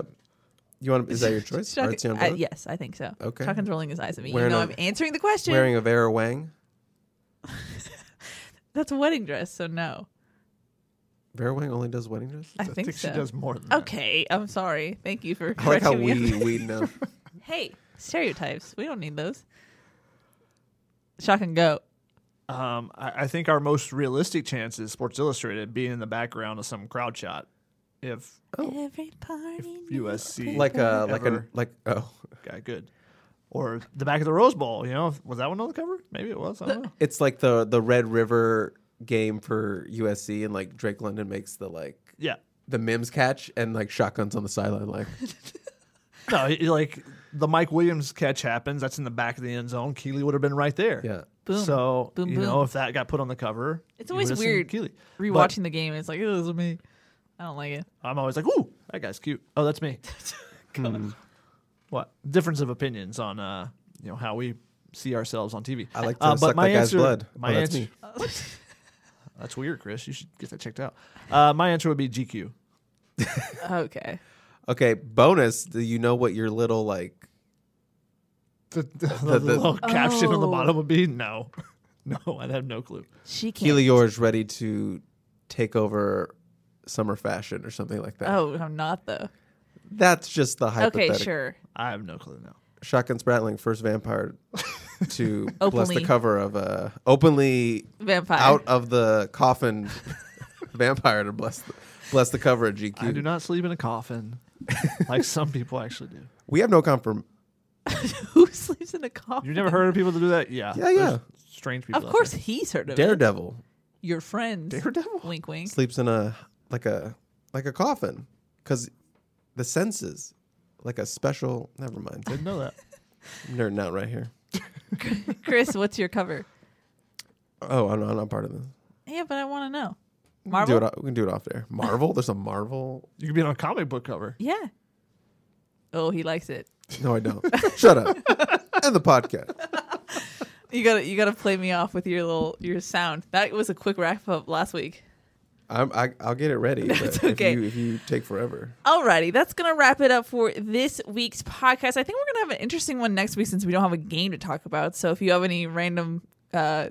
[SPEAKER 6] You want? To? Is that your [LAUGHS] choice?
[SPEAKER 4] Should I-
[SPEAKER 6] Artsy on
[SPEAKER 4] uh,
[SPEAKER 6] Vogue?
[SPEAKER 4] yes, I think so.
[SPEAKER 6] Okay.
[SPEAKER 4] Shotgun's rolling his eyes at me.
[SPEAKER 6] Wearing
[SPEAKER 4] you know
[SPEAKER 6] a-
[SPEAKER 4] I'm answering the question.
[SPEAKER 6] Wearing a Vera Wang. [LAUGHS]
[SPEAKER 4] That's a wedding dress, so no.
[SPEAKER 6] Vera Wang only does wedding dresses.
[SPEAKER 4] I,
[SPEAKER 5] I
[SPEAKER 4] think,
[SPEAKER 5] think
[SPEAKER 4] so.
[SPEAKER 5] she does more than that.
[SPEAKER 4] Okay, I'm sorry. Thank you for
[SPEAKER 6] I like how we we [LAUGHS] know.
[SPEAKER 4] hey, stereotypes. We don't need those. Shock and go.
[SPEAKER 5] Um, I, I think our most realistic chance is Sports Illustrated being in the background of some crowd shot. If
[SPEAKER 6] Oh.
[SPEAKER 4] Every party.
[SPEAKER 5] USC
[SPEAKER 6] like uh like a like oh
[SPEAKER 5] okay, good. or the back of the Rose Bowl. You know, was that one on the cover? Maybe it was. I don't know.
[SPEAKER 6] It's like the the Red River game for USC, and like Drake London makes the like
[SPEAKER 5] Yeah.
[SPEAKER 6] the Mims catch, and like shotguns on the sideline. Like [LAUGHS]
[SPEAKER 5] No, he- like the Mike Williams catch happens. That's in the back of the end zone. Keely would have been right there.
[SPEAKER 6] yeah,
[SPEAKER 4] Boom.
[SPEAKER 5] So
[SPEAKER 4] Boom,
[SPEAKER 5] you know, if that got put on the cover,
[SPEAKER 4] It's always weird
[SPEAKER 5] Keely.
[SPEAKER 4] Rewatching the game, it's like, oh, this is me. I don't like it.
[SPEAKER 5] I'm always like, ooh, that guy's cute. Oh, that's me. [LAUGHS] Hmm. What difference of opinions on uh, you know how we see ourselves on TV?
[SPEAKER 6] I like to
[SPEAKER 5] Uh, but
[SPEAKER 6] suck
[SPEAKER 5] my
[SPEAKER 6] that guy's
[SPEAKER 5] answer-
[SPEAKER 6] blood.
[SPEAKER 5] My
[SPEAKER 6] Oh, that's
[SPEAKER 5] answer,
[SPEAKER 6] me. [LAUGHS]
[SPEAKER 5] that's weird, Chris. You should get that checked out. Uh, my answer would be GQ.
[SPEAKER 4] Okay. [LAUGHS]
[SPEAKER 6] Okay, bonus. Do you know what your little like?
[SPEAKER 5] The, the, the little caption on the
[SPEAKER 4] Oh.
[SPEAKER 5] bottom would be no, [LAUGHS] no. I'd have no clue.
[SPEAKER 4] She can't.
[SPEAKER 6] Keely Yours ready to take over summer fashion or something like that.
[SPEAKER 4] Oh, I'm not though.
[SPEAKER 6] That's just the hypothetical.
[SPEAKER 4] Okay,
[SPEAKER 6] hypothetical.
[SPEAKER 4] sure.
[SPEAKER 5] I have no clue now.
[SPEAKER 6] Shotgun Spratling, first vampire [LAUGHS] to [LAUGHS] bless the cover of a openly
[SPEAKER 4] Vampire.
[SPEAKER 6] out of the coffin [LAUGHS] vampire to bless the, bless the cover of GQ.
[SPEAKER 5] I do not sleep in a coffin like some people actually do. [LAUGHS]
[SPEAKER 6] We have no confirm.
[SPEAKER 4] Who sleeps in a coffin?
[SPEAKER 5] You've never heard of people that do that? Yeah.
[SPEAKER 6] Yeah,
[SPEAKER 5] there's
[SPEAKER 6] yeah.
[SPEAKER 5] Strange people.
[SPEAKER 4] Of
[SPEAKER 5] out
[SPEAKER 4] course,
[SPEAKER 5] there.
[SPEAKER 4] he's heard of it.
[SPEAKER 6] Daredevil
[SPEAKER 4] Your friend,
[SPEAKER 5] Daredevil.
[SPEAKER 4] Wink, wink.
[SPEAKER 6] sleeps in a like a like a coffin because the senses like a special. Never mind.
[SPEAKER 5] Didn't know that.
[SPEAKER 6] I'm nerding out right here. [LAUGHS]
[SPEAKER 4] Chris, what's your cover?
[SPEAKER 6] Oh, I'm not, I'm not part of this.
[SPEAKER 4] Yeah, but I want to know.
[SPEAKER 6] Do
[SPEAKER 4] Marvel.
[SPEAKER 6] it, we can do it off there. Marvel. There's a Marvel.
[SPEAKER 5] You could be on a comic book cover.
[SPEAKER 4] Yeah. Oh, he likes it.
[SPEAKER 6] No, I don't. [LAUGHS] Shut up. End the podcast.
[SPEAKER 4] You gotta you gotta play me off with your little your sound. That was a quick wrap up last week.
[SPEAKER 6] I'm, I, I'll get it ready. [LAUGHS] but
[SPEAKER 4] That's
[SPEAKER 6] if
[SPEAKER 4] okay.
[SPEAKER 6] you, if you take forever.
[SPEAKER 4] Alrighty, that's gonna wrap it up for this week's podcast. I think we're gonna have an interesting one next week since we don't have a game to talk about. So if you have any random uh,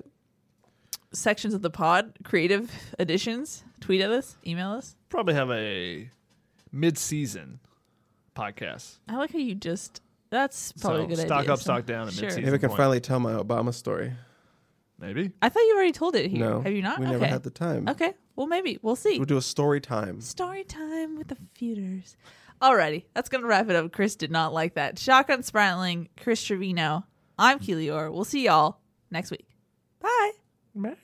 [SPEAKER 4] sections of the pod, creative additions, tweet at us, email us.
[SPEAKER 5] Probably have a mid-season podcast.
[SPEAKER 4] I like how you just. That's probably
[SPEAKER 5] So,
[SPEAKER 4] a good
[SPEAKER 5] stock
[SPEAKER 4] idea.
[SPEAKER 5] up,
[SPEAKER 4] so-
[SPEAKER 5] stock down at
[SPEAKER 4] Sure.
[SPEAKER 5] mid-season.
[SPEAKER 6] Maybe I can
[SPEAKER 5] point.
[SPEAKER 6] finally tell my Obama story.
[SPEAKER 5] Maybe.
[SPEAKER 4] I thought you already told it here.
[SPEAKER 6] No.
[SPEAKER 4] Have you not?
[SPEAKER 6] We
[SPEAKER 4] okay.
[SPEAKER 6] never had the time.
[SPEAKER 4] Okay. Well, maybe we'll see.
[SPEAKER 6] We'll do a story time.
[SPEAKER 4] Story time with the feuders. Alrighty, that's gonna wrap it up. Chris did not like that. Shotgun Spratling, Chris Trevino. I'm Keely Orr. We'll see y'all next week. Bye.
[SPEAKER 5] Bye.